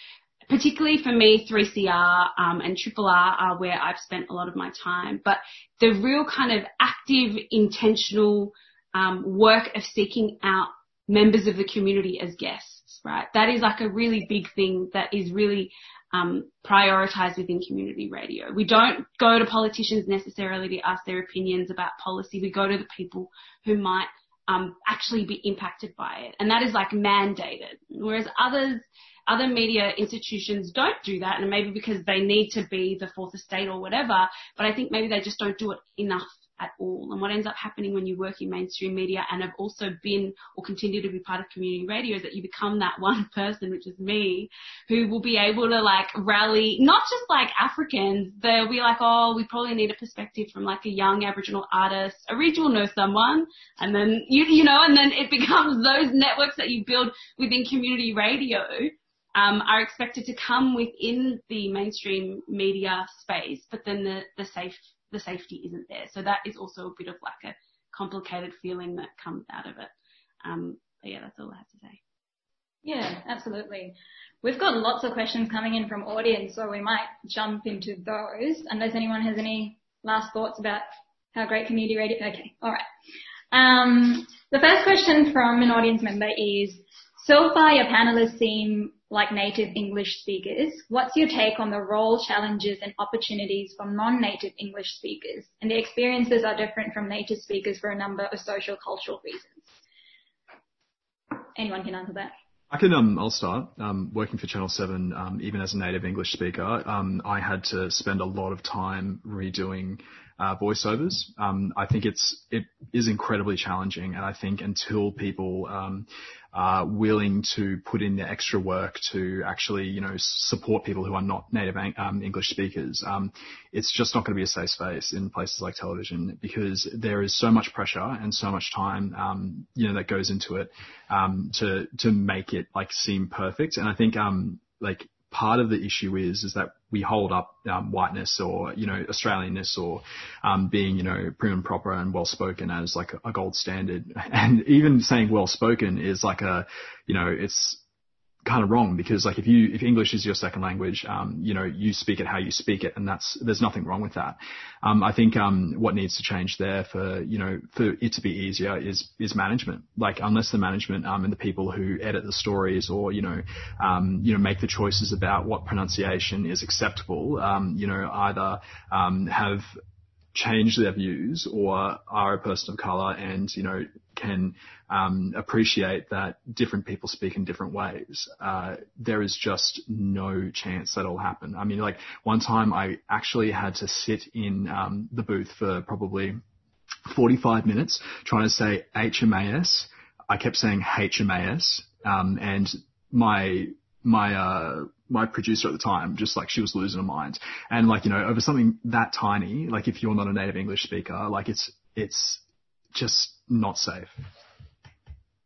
particularly for me, 3CR um, and Triple R are where I've spent a lot of my time. But the real kind of active, intentional um, work of seeking out members of the community as guests, right? That is like a really big thing that is really um, prioritized within community radio. We don't go to politicians necessarily to ask their opinions about policy. We go to the people who might um, actually be impacted by it, and that is like mandated. Whereas others, other media institutions don't do that, and maybe because they need to be the fourth estate or whatever. But I think maybe they just don't do it enough at all. And what ends up happening when you work in mainstream media and have also been or continue to be part of community radio is that you become that one person, which is me, who will be able to like rally, not just like Africans, they'll be like, oh, we probably need a perspective from like a young Aboriginal artist. A regional know someone. And then you, you know, and then it becomes those networks that you build within community radio. Um, are expected to come within the mainstream media space, but then the, the safe the safety isn't there. So that is also a bit of like a complicated feeling that comes out of it. Um, but yeah, that's all I have to say. Yeah, absolutely. We've got lots of questions coming in from audience, so we might jump into those unless anyone has any last thoughts about how great community radio. Okay, all right. Um, the first question from an audience member is: So far, your panelists seem like native English speakers. What's your take on the role, challenges and opportunities for non-native English speakers? And the experiences are different from native speakers for a number of social cultural reasons. Anyone can answer that. I can, um, I'll start. Um, working for Channel 7, um, even as a native English speaker, um, I had to spend a lot of time redoing uh, voiceovers. Um, I think it's it is incredibly challenging, and I think until people um, are willing to put in the extra work to actually, you know, support people who are not native um, English speakers, um, it's just not going to be a safe space in places like television because there is so much pressure and so much time, um, you know, that goes into it um, to to make it like seem perfect. And I think um, like part of the issue is is that we hold up um, whiteness or you know Australianness or um, being you know prim and proper and well spoken as like a, a gold standard, and even saying well spoken is like a you know it's kind of wrong because like if you if English is your second language, um, you know you speak it how you speak it, and that's there's nothing wrong with that. Um, I think um, what needs to change there for you know for it to be easier is is management. Like unless the management um, and the people who edit the stories or you know um, you know make the choices about what pronunciation is acceptable, um, you know either um, have change their views or are a person of color and, you know, can um, appreciate that different people speak in different ways. Uh, there is just no chance that'll happen. I mean, like one time I actually had to sit in um, the booth for probably 45 minutes trying to say HMAS. I kept saying HMAS, um, and my my uh, my producer at the time, just like she was losing her mind. And like, you know, over something that tiny, like if you're not a native English speaker, like it's, it's just not safe.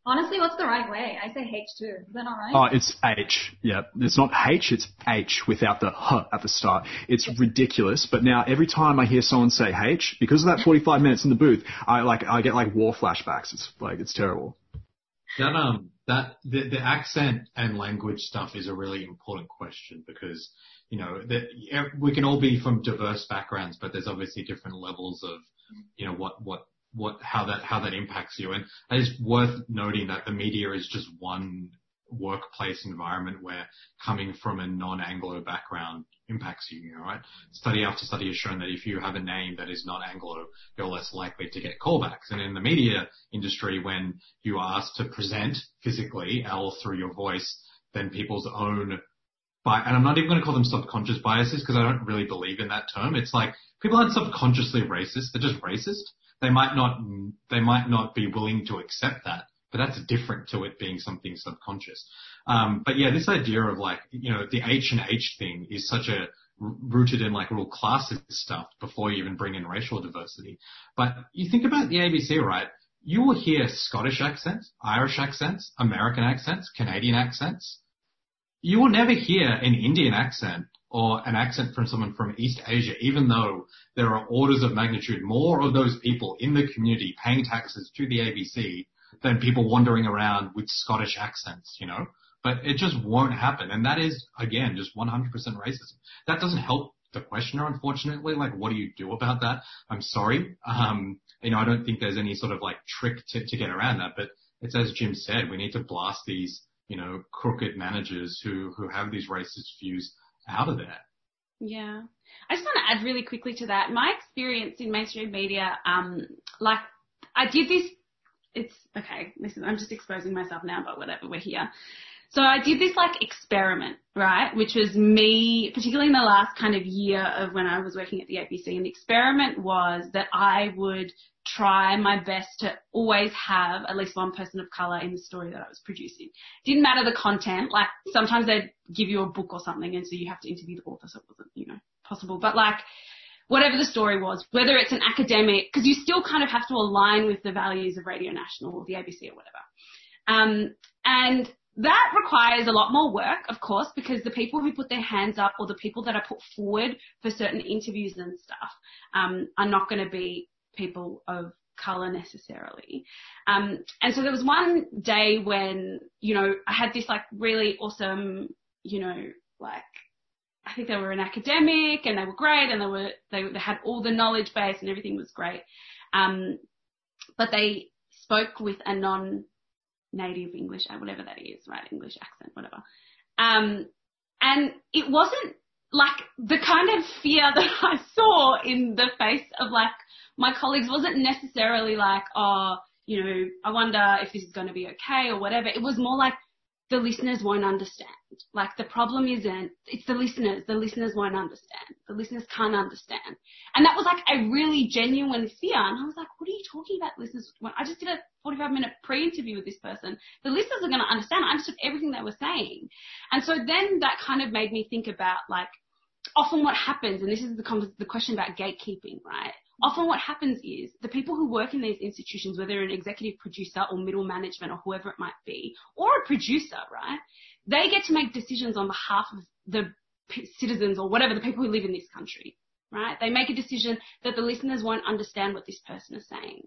Honestly, what's the right way? I say H2. Is that not right? Oh, it's H. Yeah. It's not H, it's H without the H at the start. It's ridiculous. But now every time I hear someone say H, because of that 45 minutes in the booth, I like, I get like war flashbacks. It's like, it's terrible. That um that the, the accent and language stuff is a really important question because you know that we can all be from diverse backgrounds, but there's obviously different levels of you know what what what how that how that impacts you. And it's worth noting that the media is just one workplace environment where coming from a non-Anglo background impacts you, right? Study after study has shown that if you have a name that is not Anglo, you're less likely to get callbacks. And in the media industry, when you are asked to present physically L through your voice, then people's own by, and I'm not even going to call them subconscious biases because I don't really believe in that term. It's like people aren't subconsciously racist; they're just racist. They might not, they might not be willing to accept that, but that's different to it being something subconscious. Um, but yeah, this idea of like, you know, the H and H thing is such a rooted in like real classist stuff before you even bring in racial diversity. But you think about the ABC, right? You will hear Scottish accents, Irish accents, American accents, Canadian accents. You will never hear an Indian accent or an accent from someone from East Asia, even though there are orders of magnitude more of those people in the community paying taxes to the ABC than people wandering around with Scottish accents, you know? But it just won't happen. And that is, again, just 100% racism. That doesn't help the questioner, unfortunately. Like, what do you do about that? I'm sorry. Um, you know, I don't think there's any sort of like trick to, to get around that, but it's as Jim said, we need to blast these, you know, crooked managers who, who have these racist views out of there. Yeah. I just want to add really quickly to that. My experience in mainstream media, um, like I did this it's okay. I'm just exposing myself now, but whatever, we're here. So I did this like experiment, right? Which was me, particularly in the last kind of year of when I was working at the ABC. And the experiment was that I would try my best to always have at least one person of color in the story that I was producing. Didn't matter the content. Like sometimes they'd give you a book or something and so you have to interview the author so it wasn't, you know, possible. But like, whatever the story was, whether it's an academic, because you still kind of have to align with the values of Radio National or the ABC or whatever. Um, and that requires a lot more work, of course, because the people who put their hands up or the people that are put forward for certain interviews and stuff um, are not going to be people of color necessarily. Um, and so there was one day when, you know, I had this like really awesome, you know, like I think they were an academic and they were great and they were they, they had all the knowledge base and everything was great. Um, but they spoke with a non-native English, uh, whatever that is, right? English accent, whatever. Um, and it wasn't like the kind of fear that I saw in the face of like my colleagues wasn't necessarily like, oh, you know, I wonder if this is going to be okay or whatever. It was more like the listeners won't understand. Like the problem isn't, it's the listeners. The listeners won't understand. The listeners can't understand. And that was like a really genuine fear. And I was like, what are you talking about, listeners? I just did a 45 minute pre-interview with this person. The listeners are going to understand. I understood everything they were saying. And so then that kind of made me think about like, often what happens, and this is the, the question about gatekeeping, right? Often what happens is the people who work in these institutions, whether an executive producer or middle management or whoever it might be, or a producer, right? They get to make decisions on behalf of the citizens or whatever, the people who live in this country, right? They make a decision that the listeners won't understand what this person is saying.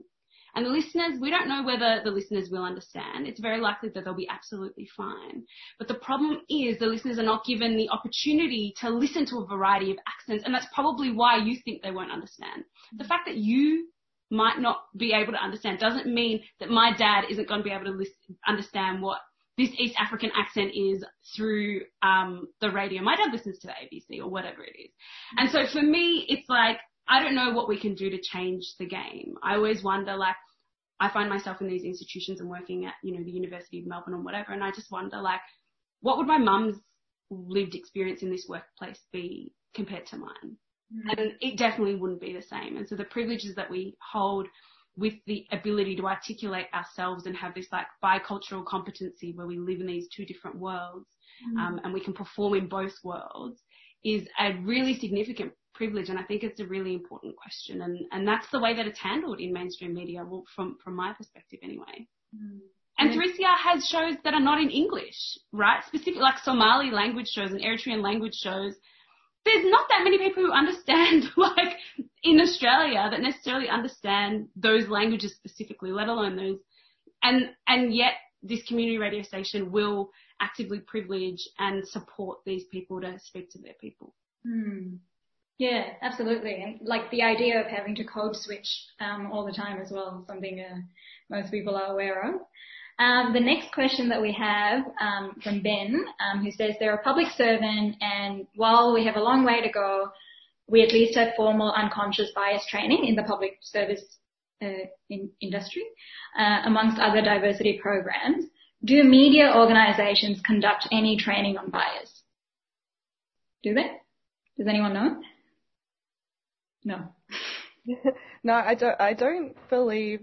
And the listeners, we don't know whether the listeners will understand. It's very likely that they'll be absolutely fine. But the problem is the listeners are not given the opportunity to listen to a variety of accents, and that's probably why you think they won't understand. The fact that you might not be able to understand doesn't mean that my dad isn't going to be able to listen, understand what this East African accent is through um, the radio. My dad listens to the ABC or whatever it is. And so for me, it's like I don't know what we can do to change the game. I always wonder, like, I find myself in these institutions and working at, you know, the University of Melbourne or whatever, and I just wonder, like, what would my mum's lived experience in this workplace be compared to mine? Mm-hmm. And it definitely wouldn't be the same. And so the privileges that we hold with the ability to articulate ourselves and have this like bicultural competency where we live in these two different worlds mm-hmm. um, and we can perform in both worlds is a really significant privilege and I think it's a really important question and, and that's the way that it's handled in mainstream media, well, from, from my perspective anyway. Mm. And 3CR has shows that are not in English, right? Specific like Somali language shows and Eritrean language shows. There's not that many people who understand like in Australia that necessarily understand those languages specifically, let alone those. And, and yet this community radio station will actively privilege and support these people to speak to their people. Hmm. Yeah, absolutely. And like the idea of having to code switch um, all the time as well, something uh, most people are aware of. Um, the next question that we have um, from Ben, um, who says they're a public servant, and while we have a long way to go, we at least have formal unconscious bias training in the public service uh, in industry, uh, amongst other diversity programs. Do media organisations conduct any training on bias? Do they? Does anyone know? No. no, I don't. I don't believe.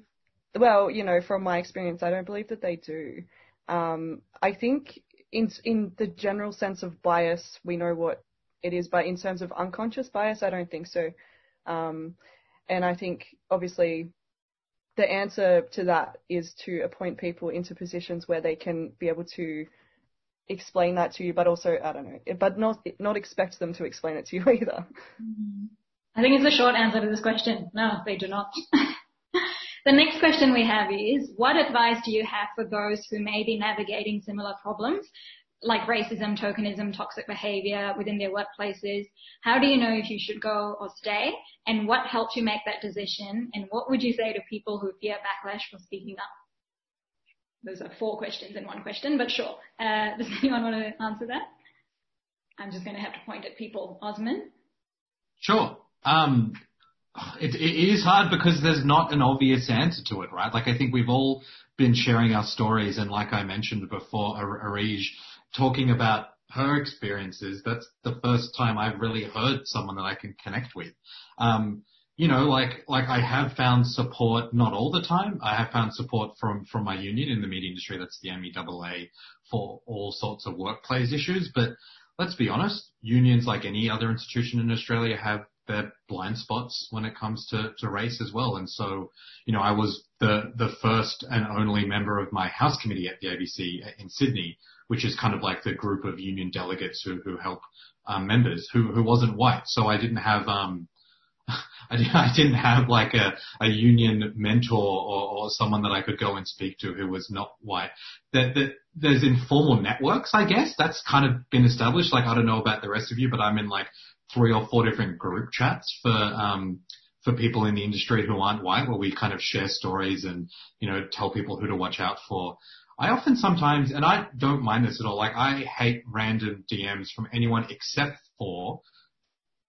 Well, you know, from my experience, I don't believe that they do. Um, I think in in the general sense of bias, we know what it is, but in terms of unconscious bias, I don't think so. Um, and I think obviously the answer to that is to appoint people into positions where they can be able to explain that to you, but also I don't know, but not not expect them to explain it to you either. Mm-hmm. I think it's a short answer to this question. No, they do not. the next question we have is, what advice do you have for those who may be navigating similar problems like racism, tokenism, toxic behavior within their workplaces? How do you know if you should go or stay? And what helped you make that decision? And what would you say to people who fear backlash for speaking up? Those are four questions in one question, but sure. Uh, does anyone want to answer that? I'm just going to have to point at people. Osman? Sure. Um, it, it is hard because there's not an obvious answer to it, right? Like I think we've all been sharing our stories, and like I mentioned before, Arij talking about her experiences. That's the first time I've really heard someone that I can connect with. Um, you know, like like I have found support, not all the time. I have found support from from my union in the media industry. That's the MEAA for all sorts of workplace issues. But let's be honest, unions like any other institution in Australia have their blind spots when it comes to, to race as well. And so, you know, I was the, the first and only member of my House committee at the ABC in Sydney, which is kind of like the group of union delegates who, who help um, members who, who wasn't white. So I didn't have, um, I didn't have like a, a union mentor or, or someone that I could go and speak to who was not white. That, that there's informal networks, I guess. That's kind of been established. Like I don't know about the rest of you, but I'm in like three or four different group chats for um, for people in the industry who aren't white, where we kind of share stories and you know tell people who to watch out for. I often sometimes, and I don't mind this at all, like I hate random DMs from anyone except for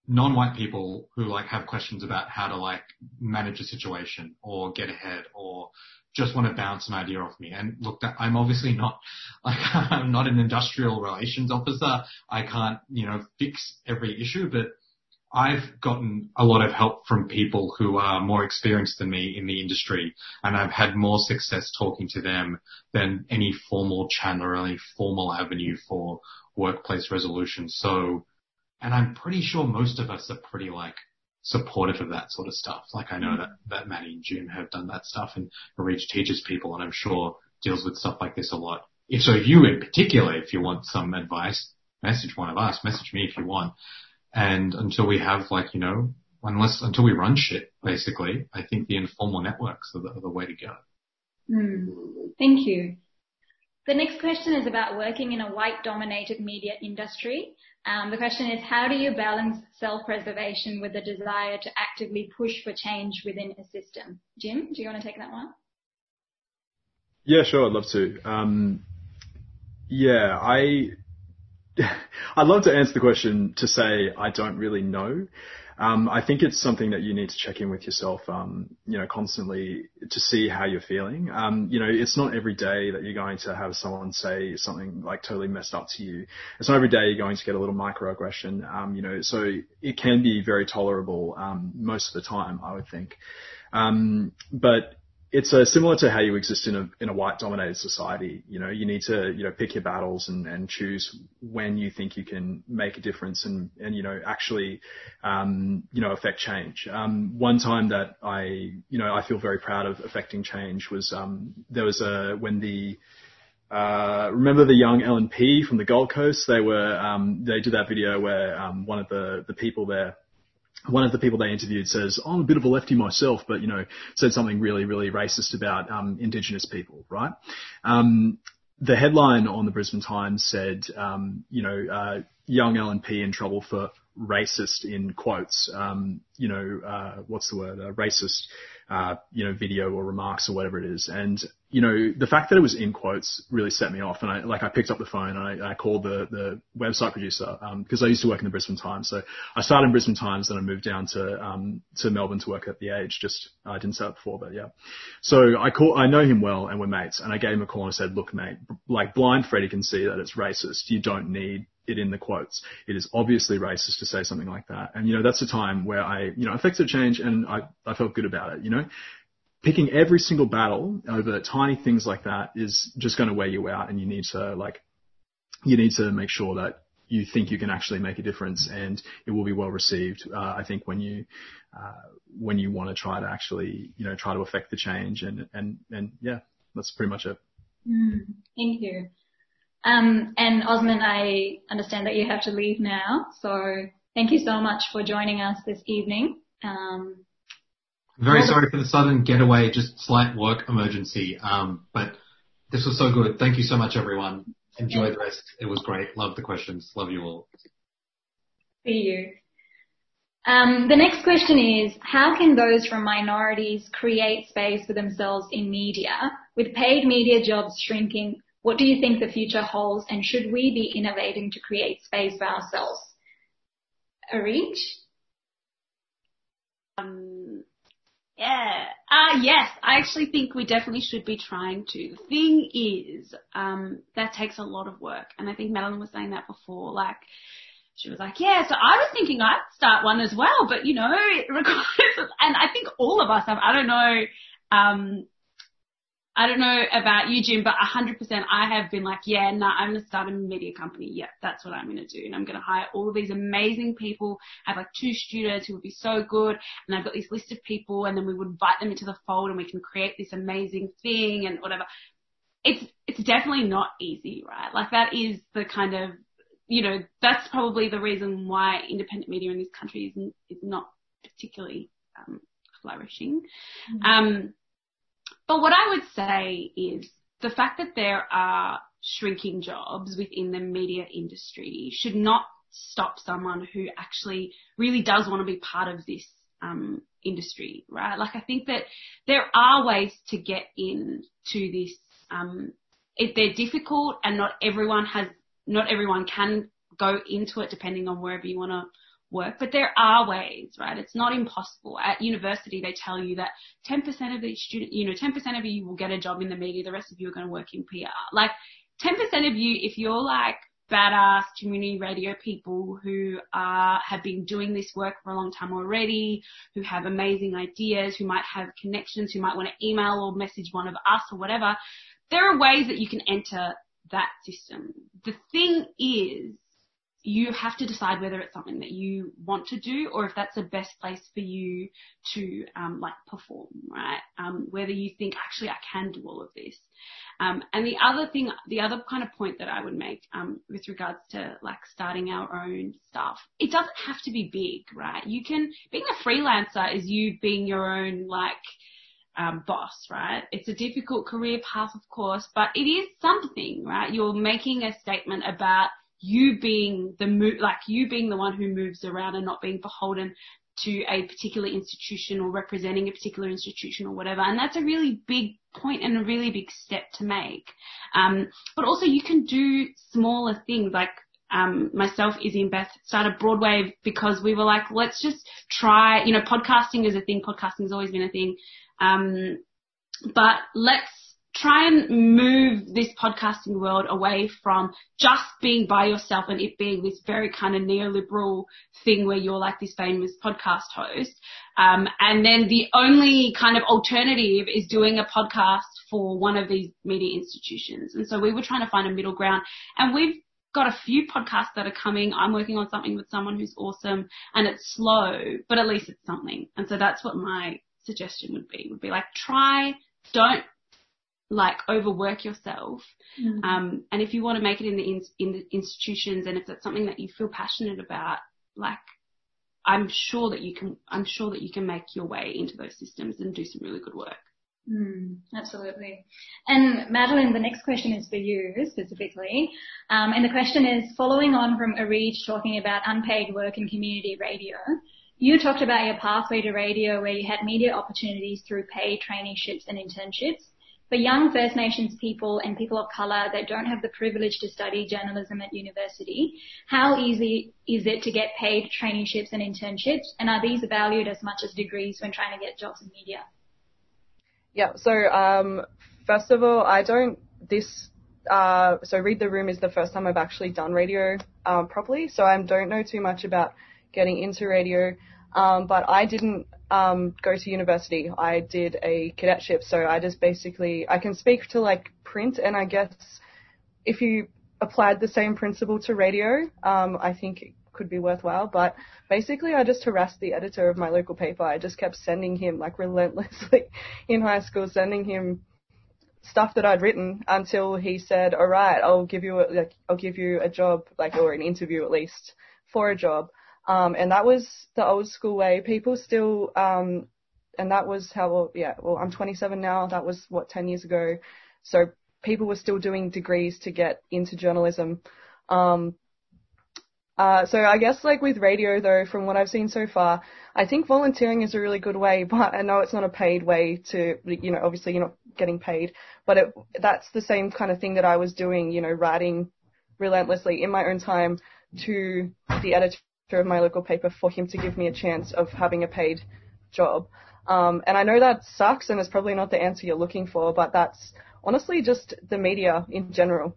non-white people who like have questions about how to like manage a situation or get ahead or just want to bounce an idea off me. And look, that, I'm obviously not I'm not an industrial relations officer. I can't, you know, fix every issue, but I've gotten a lot of help from people who are more experienced than me in the industry, and I've had more success talking to them than any formal channel or any formal avenue for workplace resolution. So, and I'm pretty sure most of us are pretty like supportive of that sort of stuff. Like I know that, that Maddie and Jim have done that stuff and Arij teaches people and I'm sure deals with stuff like this a lot. If so you in particular, if you want some advice, message one of us, message me if you want. And until we have like, you know, unless, until we run shit, basically, I think the informal networks are the, are the way to go. Mm. Thank you. The next question is about working in a white dominated media industry. Um, the question is, how do you balance self-preservation with the desire to actively push for change within a system? Jim, do you want to take that one? Yeah, sure. I'd love to. Um, yeah, I I'd love to answer the question to say I don't really know. Um, I think it's something that you need to check in with yourself, um, you know, constantly to see how you're feeling. Um, you know, it's not every day that you're going to have someone say something like totally messed up to you. It's not every day you're going to get a little microaggression. Um, you know, so it can be very tolerable um, most of the time, I would think. Um, but it's uh, similar to how you exist in a in a white dominated society. You know, you need to you know pick your battles and, and choose when you think you can make a difference and and you know actually um, you know affect change. Um, one time that I you know I feel very proud of affecting change was um, there was a when the uh, remember the young LNP from the Gold Coast? They were um, they did that video where um, one of the the people there one of the people they interviewed says, oh, I'm a bit of a lefty myself, but, you know, said something really, really racist about um, Indigenous people, right? Um, the headline on the Brisbane Times said, um, you know, uh, young LNP in trouble for racist in quotes. Um, you know, uh, what's the word? Uh, racist uh, you know, video or remarks or whatever it is. And, you know, the fact that it was in quotes really set me off. And I, like, I picked up the phone and I, I called the, the website producer, um, cause I used to work in the Brisbane Times. So I started in Brisbane Times, then I moved down to, um, to Melbourne to work at the Age. Just, I didn't say it before, but yeah. So I call, I know him well and we're mates and I gave him a call and I said, look, mate, like blind Freddie can see that it's racist. You don't need it in the quotes. It is obviously racist to say something like that. And, you know, that's a time where I, you know, affected change and I, I felt good about it, you know. Picking every single battle over tiny things like that is just going to wear you out and you need to like, you need to make sure that you think you can actually make a difference and it will be well received. Uh, I think when you, uh, when you want to try to actually, you know, try to affect the change and, and, and yeah, that's pretty much it. Mm, thank you. Um, and Osman, I understand that you have to leave now, so thank you so much for joining us this evening. Um, Very sorry for the sudden getaway, just slight work emergency, um, but this was so good. Thank you so much, everyone. Enjoy the rest. It was great. Love the questions. Love you all. See you. Um, the next question is, how can those from minorities create space for themselves in media? With paid media jobs shrinking, what do you think the future holds, and should we be innovating to create space for ourselves? Arij? Um, yeah. Uh, yes, I actually think we definitely should be trying to. The thing is, um, that takes a lot of work. And I think Madeline was saying that before, like, she was like, yeah, so I was thinking I'd start one as well, but you know, it requires, and I think all of us have, I don't know, um, I don't know about you, Jim, but 100% I have been like, yeah, no, nah, I'm going to start a media company. Yeah, that's what I'm going to do. And I'm going to hire all of these amazing people. I have like two students who would be so good. And I've got this list of people and then we would invite them into the fold and we can create this amazing thing and whatever. It's, it's definitely not easy, right? Like that is the kind of, you know, that's probably the reason why independent media in this country is, is not particularly, um, flourishing. Mm-hmm. Um, but what I would say is the fact that there are shrinking jobs within the media industry should not stop someone who actually really does want to be part of this um, industry, right? Like I think that there are ways to get in to this um, it, they're difficult and not everyone has, not everyone can go into it depending on wherever you want to work, but there are ways, right? It's not impossible. At university, they tell you that 10% of the student, you know, 10% of you will get a job in the media, the rest of you are going to work in PR. Like 10% of you, if you're like badass community radio people who are, have been doing this work for a long time already, who have amazing ideas, who might have connections, who might want to email or message one of us or whatever, there are ways that you can enter that system. The thing is, you have to decide whether it's something that you want to do or if that's the best place for you to um, like perform, right? Um, whether you think actually I can do all of this. Um, and the other thing, the other kind of point that I would make um, with regards to like starting our own stuff, it doesn't have to be big, right? You can being a freelancer is you being your own like um, boss, right? It's a difficult career path, of course, but it is something, right? You're making a statement about you being the mo- like you being the one who moves around and not being beholden to a particular institution or representing a particular institution or whatever. And that's a really big point and a really big step to make. Um, but also you can do smaller things like um, myself, Izzy and Beth started Broadway because we were like, let's just try, you know, podcasting is a thing. Podcasting has always been a thing. Um, but let's try and move this podcasting world away from just being by yourself and it being this very kind of neoliberal thing where you're like this famous podcast host. Um, and then the only kind of alternative is doing a podcast for one of these media institutions. And so we were trying to find a middle ground and we've got a few podcasts that are coming. I'm working on something with someone who's awesome and it's slow, but at least it's something. And so that's what my suggestion would be, would be like try, don't like overwork yourself. Mm. Um, and if you want to make it in the in, in the institutions and if it's something that you feel passionate about, like I'm sure that you can, I'm sure that you can make your way into those systems and do some really good work. Mm, absolutely. And Madeline, the next question is for you specifically. Um, and the question is following on from Arij talking about unpaid work in community radio. You talked about your pathway to radio where you had media opportunities through paid traineeships and internships. For young First Nations people and people of colour that don't have the privilege to study journalism at university, how easy is it to get paid traineeships and internships? And are these valued as much as degrees when trying to get jobs in media? Yeah, so um, first of all, I don't, this, uh, so Read the Room is the first time I've actually done radio um, properly, so I don't know too much about getting into radio. Um, but I didn't um, go to university. I did a cadetship, so I just basically I can speak to like print, and I guess if you applied the same principle to radio, um, I think it could be worthwhile. But basically, I just harassed the editor of my local paper. I just kept sending him like relentlessly in high school, sending him stuff that I'd written until he said, "All right, I'll give you a, like I'll give you a job, like or an interview at least for a job." Um, and that was the old school way. People still, um, and that was how, yeah, well, I'm 27 now. That was what, 10 years ago. So people were still doing degrees to get into journalism. Um, uh, so I guess like with radio though, from what I've seen so far, I think volunteering is a really good way, but I know it's not a paid way to, you know, obviously you're not getting paid, but it, that's the same kind of thing that I was doing, you know, writing relentlessly in my own time to the editor of my local paper for him to give me a chance of having a paid job. Um, and I know that sucks and it's probably not the answer you're looking for, but that's honestly just the media in general.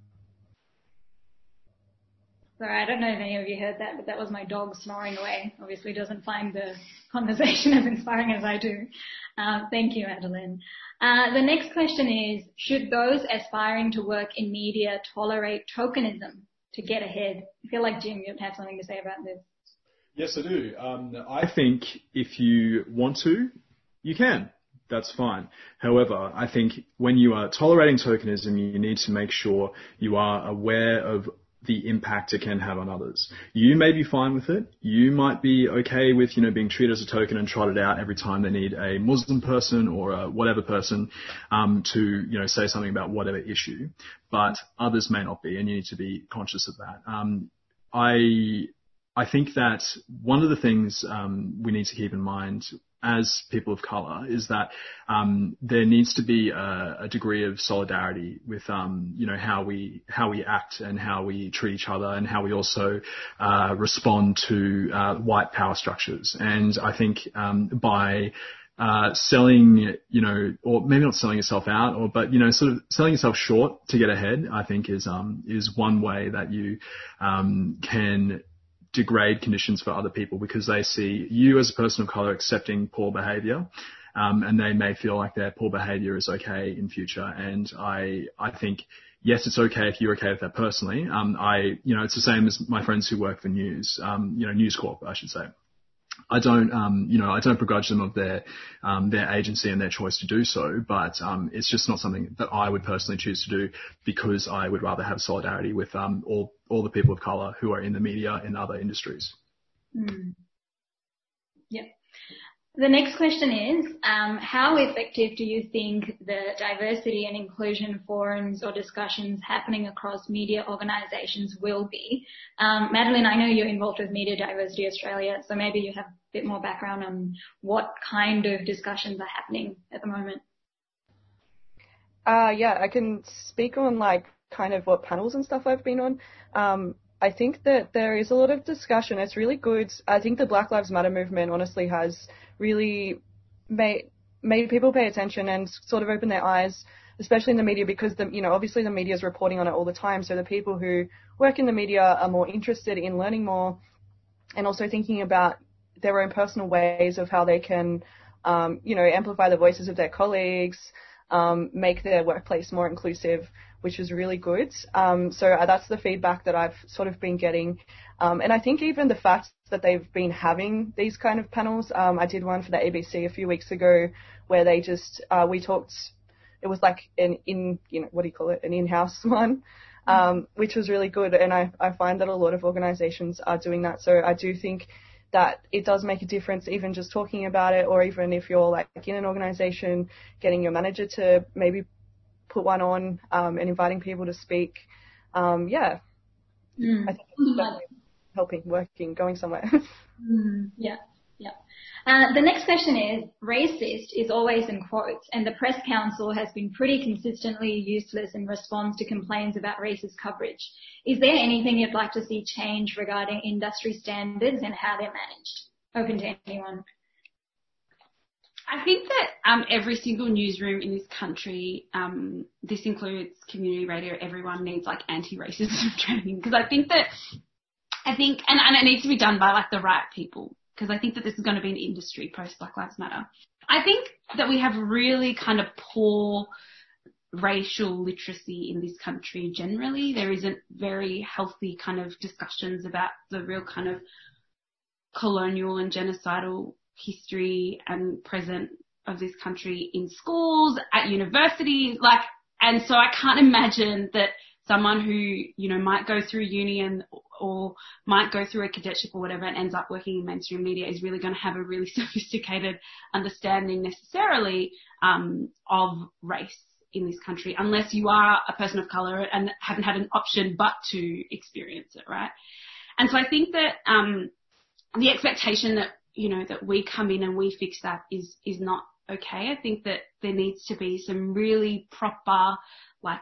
Sorry, I don't know if any of you heard that, but that was my dog snoring away. Obviously doesn't find the conversation as inspiring as I do. Uh, thank you, Adeline. Uh, the next question is, should those aspiring to work in media tolerate tokenism to get ahead? I feel like Jim, you'd have something to say about this. Yes, I do. Um, I think if you want to, you can. That's fine. However, I think when you are tolerating tokenism, you need to make sure you are aware of the impact it can have on others. You may be fine with it. You might be okay with, you know, being treated as a token and trotted out every time they need a Muslim person or a whatever person um, to, you know, say something about whatever issue. But others may not be, and you need to be conscious of that. Um, I I think that one of the things um, we need to keep in mind as people of color is that um, there needs to be a, a degree of solidarity with um, you know how we how we act and how we treat each other and how we also uh, respond to uh, white power structures. And I think um, by uh, selling, you know, or maybe not selling yourself out, or but you know, sort of selling yourself short to get ahead. I think is um, is one way that you um, can degrade conditions for other people because they see you as a person of color accepting poor behavior. Um, and they may feel like their poor behavior is okay in future. And I, I think, yes, it's okay if you're okay with that personally. Um, I, you know, it's the same as my friends who work for news, um, you know, News Corp, I should say. I don't, um, you know, I don't begrudge them of their um, their agency and their choice to do so, but um, it's just not something that I would personally choose to do because I would rather have solidarity with um, all all the people of color who are in the media and other industries. Mm. Yep. The next question is, um, how effective do you think the diversity and inclusion forums or discussions happening across media organisations will be? Um, Madeline, I know you're involved with Media Diversity Australia, so maybe you have a bit more background on what kind of discussions are happening at the moment. Uh, yeah, I can speak on like kind of what panels and stuff I've been on. I think that there is a lot of discussion. It's really good. I think the Black Lives Matter movement honestly has really made made people pay attention and sort of open their eyes, especially in the media, because the you know obviously the media is reporting on it all the time. So the people who work in the media are more interested in learning more, and also thinking about their own personal ways of how they can, um, you know, amplify the voices of their colleagues, um, make their workplace more inclusive, which is really good. Um, so uh, that's the feedback that I've sort of been getting. Um, and I think even the fact that they've been having these kind of panels, um, I did one for the ABC a few weeks ago where they just, uh, we talked, it was like an in, you know, what do you call it, an in-house one. Um, which was really good, and I, I find that a lot of organisations are doing that. So I do think that it does make a difference even just talking about it or even if you're like in an organization getting your manager to maybe put one on um, and inviting people to speak um, yeah mm. I think it's definitely helping working going somewhere mm. yeah yeah uh, the next question is racist is always in quotes and the press council has been pretty consistently useless in response to complaints about racist coverage is there anything you'd like to see change regarding industry standards and how they're managed? Open to anyone. I think that um, every single newsroom in this country, um, this includes community radio, everyone needs like anti-racism training because I think that I think and, and it needs to be done by like the right people because I think that this is going to be an industry post Black Lives Matter. I think that we have really kind of poor racial literacy in this country generally. There isn't very healthy kind of discussions about the real kind of colonial and genocidal history and present of this country in schools, at universities, like, and so I can't imagine that someone who, you know, might go through uni and, or might go through a cadetship or whatever and ends up working in mainstream media is really going to have a really sophisticated understanding necessarily um, of race in this country unless you are a person of color and haven't had an option but to experience it, right? And so I think that um, the expectation that you know that we come in and we fix that is is not okay. I think that there needs to be some really proper, like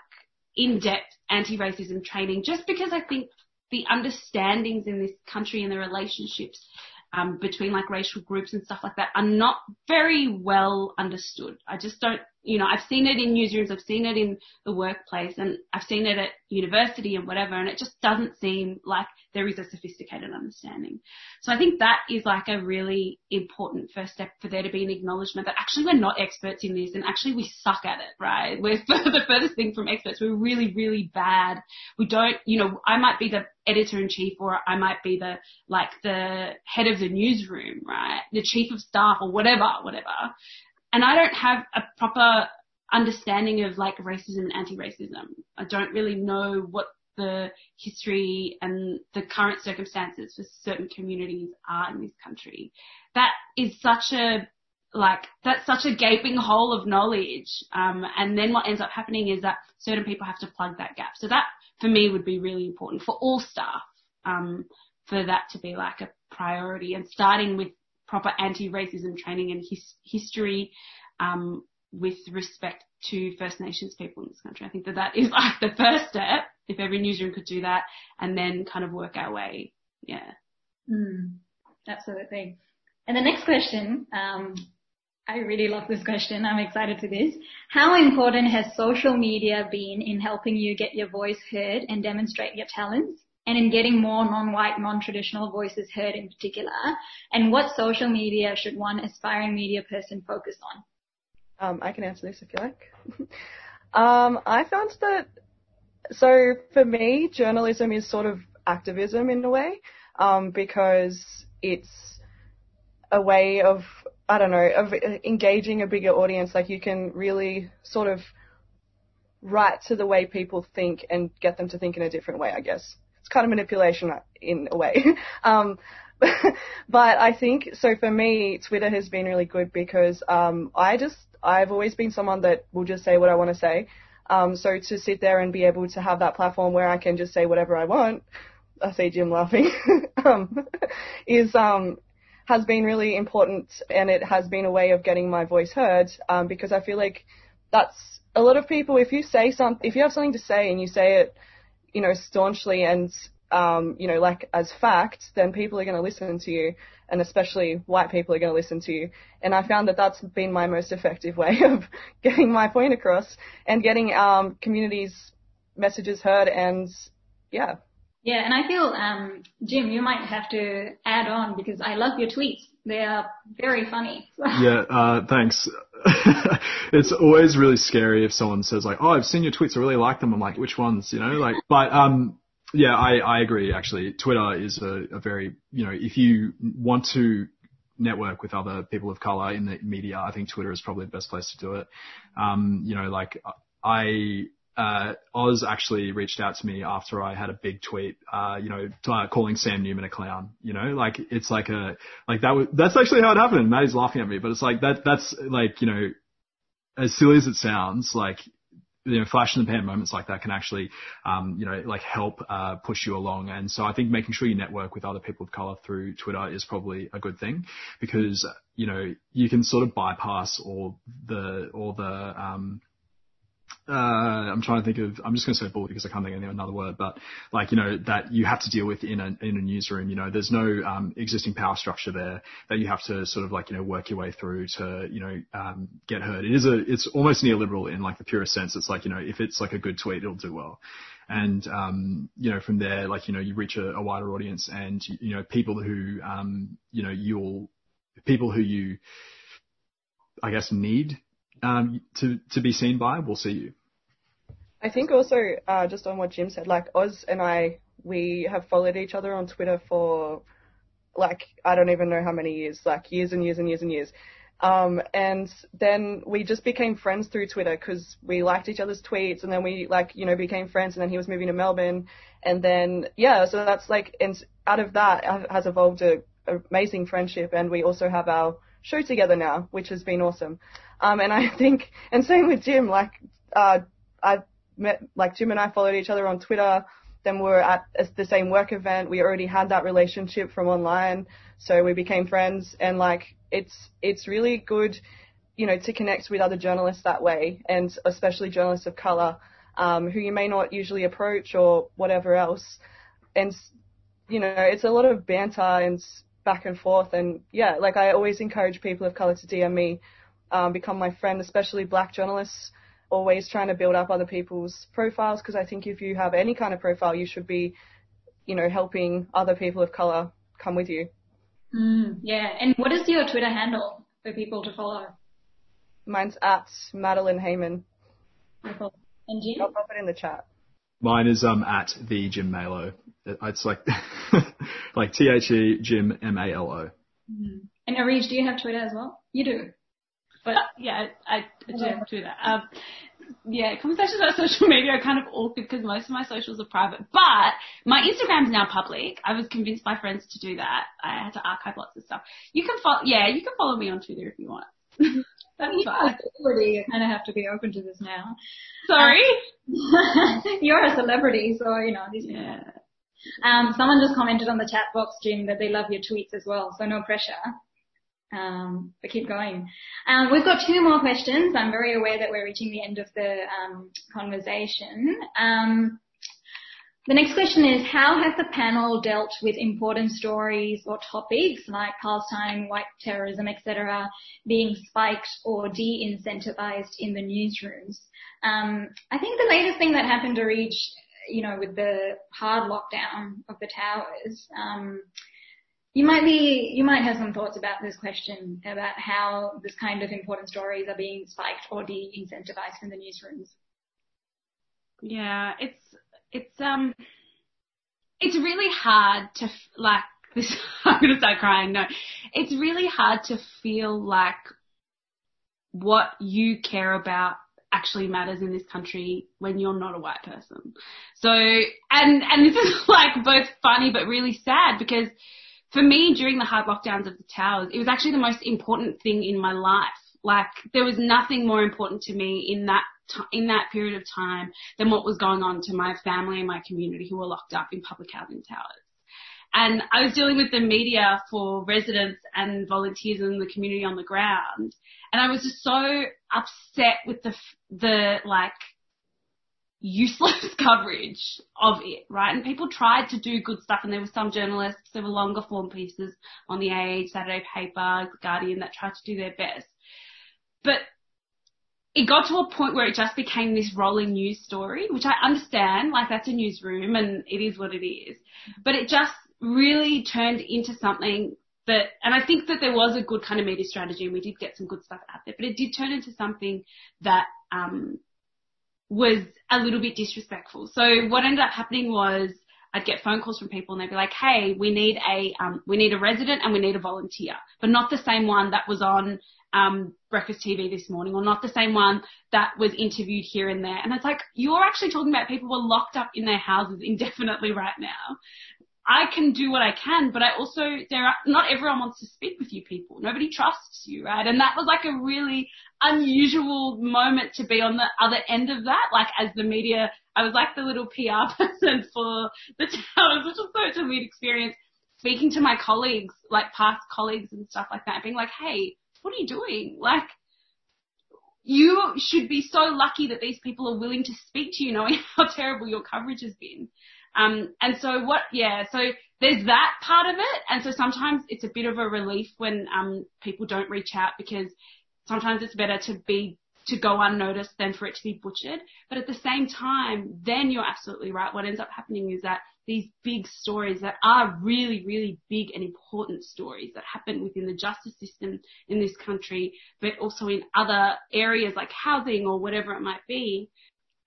in-depth anti-racism training, just because I think the understandings in this country and the relationships um, between like racial groups and stuff like that are not very well understood. I just don't you know, I've seen it in newsrooms, I've seen it in the workplace, and I've seen it at university and whatever, and it just doesn't seem like there is a sophisticated understanding. So I think that is like a really important first step for there to be an acknowledgement that actually we're not experts in this, and actually we suck at it, right? We're the furthest thing from experts. We're really, really bad. We don't, you know, I might be the editor in chief or I might be the, like the head of the newsroom, right? The chief of staff or whatever, whatever and I don't have a proper understanding of like racism and anti-racism. I don't really know what the history and the current circumstances for certain communities are in this country. That is such a like that's such a gaping hole of knowledge. Um, and then what ends up happening is that certain people have to plug that gap. So that for me would be really important for all staff, um, for that to be like a priority and starting with proper anti-racism training and his, history um, with respect to First Nations people in this country. I think that that is like the first step. If every newsroom could do that, and then kind of work our way. Yeah. Mm, absolutely. And the next question, um, I really love this question. I'm excited for this. How important has social media been in helping you get your voice heard and demonstrate your talents? And in getting more non-white, non-traditional voices heard in particular? And what social media should one aspiring media person focus on? Um, I can answer this if you like. um, I found that, so for me, journalism is sort of activism in a way, um, because it's a way of I don't know, of engaging a bigger audience. Like you can really sort of write to the way people think and get them to think in a different way, I guess. It's kind of manipulation in a way. um, but I think, so for me, Twitter has been really good because, um, I just, I've always been someone that will just say what I want to say. Um, so to sit there and be able to have that platform where I can just say whatever I want, I see Jim laughing, um, is, um, has been really important and it has been a way of getting my voice heard um, because I feel like that's a lot of people. If you say something, if you have something to say and you say it, you know, staunchly and um, you know, like as fact, then people are going to listen to you, and especially white people are going to listen to you. And I found that that's been my most effective way of getting my point across and getting um, communities' messages heard. And yeah, yeah, and I feel, um, Jim, you might have to add on because I love your tweets. They are very funny. yeah, uh, thanks. it's always really scary if someone says like, "Oh, I've seen your tweets. I really like them." I'm like, "Which ones?" You know, like, but um, yeah, I I agree. Actually, Twitter is a, a very you know, if you want to network with other people of color in the media, I think Twitter is probably the best place to do it. Um, you know, like I uh, Oz actually reached out to me after I had a big tweet, uh, you know, t- uh, calling Sam Newman a clown. You know, like it's like a like that. Was, that's actually how it happened. Maddie's laughing at me, but it's like that. That's like you know, as silly as it sounds, like you know, flash in the pan moments like that can actually, um, you know, like help uh, push you along. And so I think making sure you network with other people of color through Twitter is probably a good thing because you know you can sort of bypass all the all the um, uh, I'm trying to think of, I'm just going to say bullet because I can't think of another word, but like, you know, that you have to deal with in a, in a newsroom, you know, there's no, um, existing power structure there that you have to sort of like, you know, work your way through to, you know, um, get heard. It is a, it's almost neoliberal in like the purest sense. It's like, you know, if it's like a good tweet, it'll do well. And, um, you know, from there, like, you know, you reach a, a wider audience and, you know, people who, um, you know, you'll, people who you, I guess, need um, to to be seen by will see you. I think also uh, just on what Jim said, like Oz and I, we have followed each other on Twitter for like I don't even know how many years, like years and years and years and years. Um, and then we just became friends through Twitter because we liked each other's tweets, and then we like you know became friends, and then he was moving to Melbourne, and then yeah, so that's like and out of that has evolved a, a amazing friendship, and we also have our show together now, which has been awesome. Um, and I think, and same with Jim, like, uh, I met, like Jim and I followed each other on Twitter. Then we were at the same work event. We already had that relationship from online. So we became friends and like, it's, it's really good, you know, to connect with other journalists that way and especially journalists of color, um, who you may not usually approach or whatever else. And, you know, it's a lot of banter and back and forth. And yeah, like I always encourage people of color to DM me um, become my friend, especially black journalists. Always trying to build up other people's profiles because I think if you have any kind of profile, you should be, you know, helping other people of color come with you. Mm, yeah. And what is your Twitter handle for people to follow? Mine's at Madeline Hayman. And Jim? I'll pop it in the chat. Mine is um at the Jim Malo. It's like like T H E Jim M A L O. Mm. And Arij, do you have Twitter as well? You do. But yeah, I, I do do that. Um, yeah, conversations about social media are kind of awkward because most of my socials are private. But my Instagram's now public. I was convinced by friends to do that. I had to archive lots of stuff. You can follow, yeah, you can follow me on Twitter if you want. That's fine. You kind of have to be open to this now. Sorry? You're a celebrity, so you know, these yeah. Um, someone just commented on the chat box, Jim, that they love your tweets as well, so no pressure. Um, but keep going. Um, we've got two more questions. I'm very aware that we're reaching the end of the um, conversation. Um, the next question is, how has the panel dealt with important stories or topics like Palestine, white terrorism, etc., being spiked or de-incentivized in the newsrooms? Um, I think the latest thing that happened to reach, you know, with the hard lockdown of the towers, um, you might be, you might have some thoughts about this question about how this kind of important stories are being spiked or de-incentivized in the newsrooms. Yeah, it's it's um, it's really hard to like this. I'm gonna start crying. No, it's really hard to feel like what you care about actually matters in this country when you're not a white person. So, and, and this is like both funny but really sad because for me during the hard lockdowns of the towers, it was actually the most important thing in my life. Like there was nothing more important to me in that in that period of time than what was going on to my family and my community who were locked up in public housing towers. And I was dealing with the media for residents and volunteers in the community on the ground. And I was just so upset with the, the like, useless coverage of it, right? And people tried to do good stuff and there were some journalists, there were longer form pieces on the Age, Saturday Paper, Guardian that tried to do their best. But it got to a point where it just became this rolling news story, which I understand, like that's a newsroom and it is what it is. But it just really turned into something that, and I think that there was a good kind of media strategy and we did get some good stuff out there, but it did turn into something that, um, was a little bit disrespectful. So what ended up happening was I'd get phone calls from people and they'd be like, "Hey, we need a um, we need a resident and we need a volunteer, but not the same one that was on um, Breakfast TV this morning, or not the same one that was interviewed here and there." And it's like you're actually talking about people who are locked up in their houses indefinitely right now. I can do what I can, but I also, there are, not everyone wants to speak with you people. Nobody trusts you, right? And that was like a really unusual moment to be on the other end of that. Like as the media, I was like the little PR person for the towers, which was such a weird experience. Speaking to my colleagues, like past colleagues and stuff like that, being like, hey, what are you doing? Like, you should be so lucky that these people are willing to speak to you knowing how terrible your coverage has been. Um, and so what, yeah, so there's that part of it. And so sometimes it's a bit of a relief when, um, people don't reach out because sometimes it's better to be, to go unnoticed than for it to be butchered. But at the same time, then you're absolutely right. What ends up happening is that these big stories that are really, really big and important stories that happen within the justice system in this country, but also in other areas like housing or whatever it might be,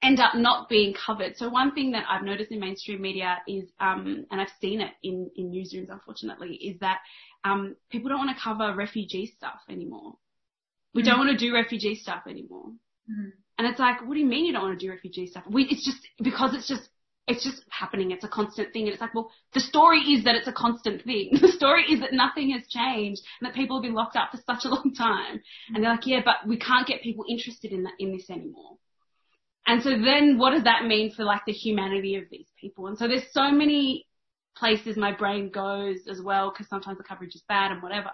end up not being covered. So one thing that I've noticed in mainstream media is, um, and I've seen it in, in newsrooms unfortunately, is that um, people don't want to cover refugee stuff anymore. We mm don't want to do refugee stuff anymore. mm And it's like, what do you mean you don't want to do refugee stuff? We, it's just because it's just it's just happening. It's a constant thing. And it's like, well, the story is that it's a constant thing. The story is that nothing has changed and that people have been locked up for such a long time. And they're like, yeah, but we can't get people interested in that, in this anymore. And so then what does that mean for like the humanity of these people? And so there's so many places my brain goes as well because sometimes the coverage is bad and whatever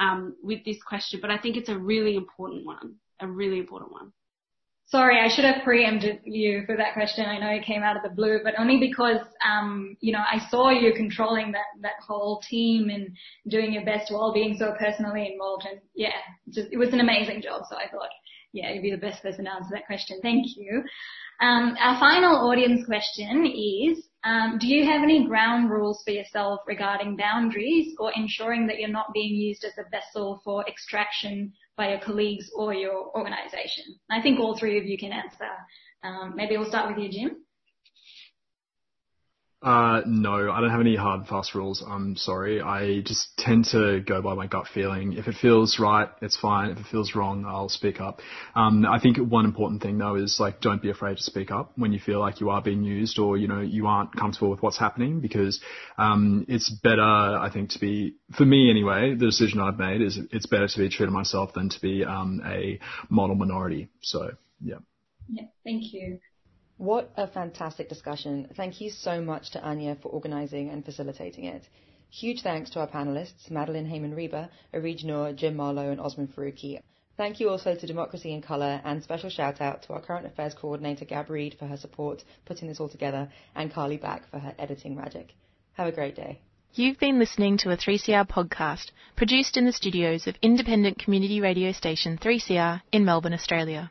um, with this question. But I think it's a really important one, a really important one. Sorry, I should have preempted you for that question. I know it came out of the blue, but only because, um, you know, I saw you controlling that, that whole team and doing your best while being so personally involved. And yeah, just, it was an amazing job. So I thought yeah, you'd be the best person to answer that question. Thank you. Um, our final audience question is, um, do you have any ground rules for yourself regarding boundaries or ensuring that you're not being used as a vessel for extraction by your colleagues or your organization? I think all three of you can answer. Um, maybe we'll start with you, Jim. Uh, no, I don't have any hard fast rules. I'm sorry. I just tend to go by my gut feeling. If it feels right, it's fine. If it feels wrong, I'll speak up. Um, I think one important thing though is like don't be afraid to speak up when you feel like you are being used or you know you aren't comfortable with what's happening because um, it's better. I think to be for me anyway. The decision I've made is it's better to be true to myself than to be um, a model minority. So yeah. Yeah. Thank you. What a fantastic discussion. Thank you so much to Anya for organising and facilitating it. Huge thanks to our panelists, Madeline Hayman-Reber, Arij Noor, Jim Malo and Osman Faruqi. Thank you also to Democracy in Colour and special shout out to our current affairs coordinator Gab Reed for her support putting this all together and Carly Back for her editing magic. Have a great day. You've been listening to a 3CR podcast produced in the studios of independent community radio station 3CR in Melbourne, Australia.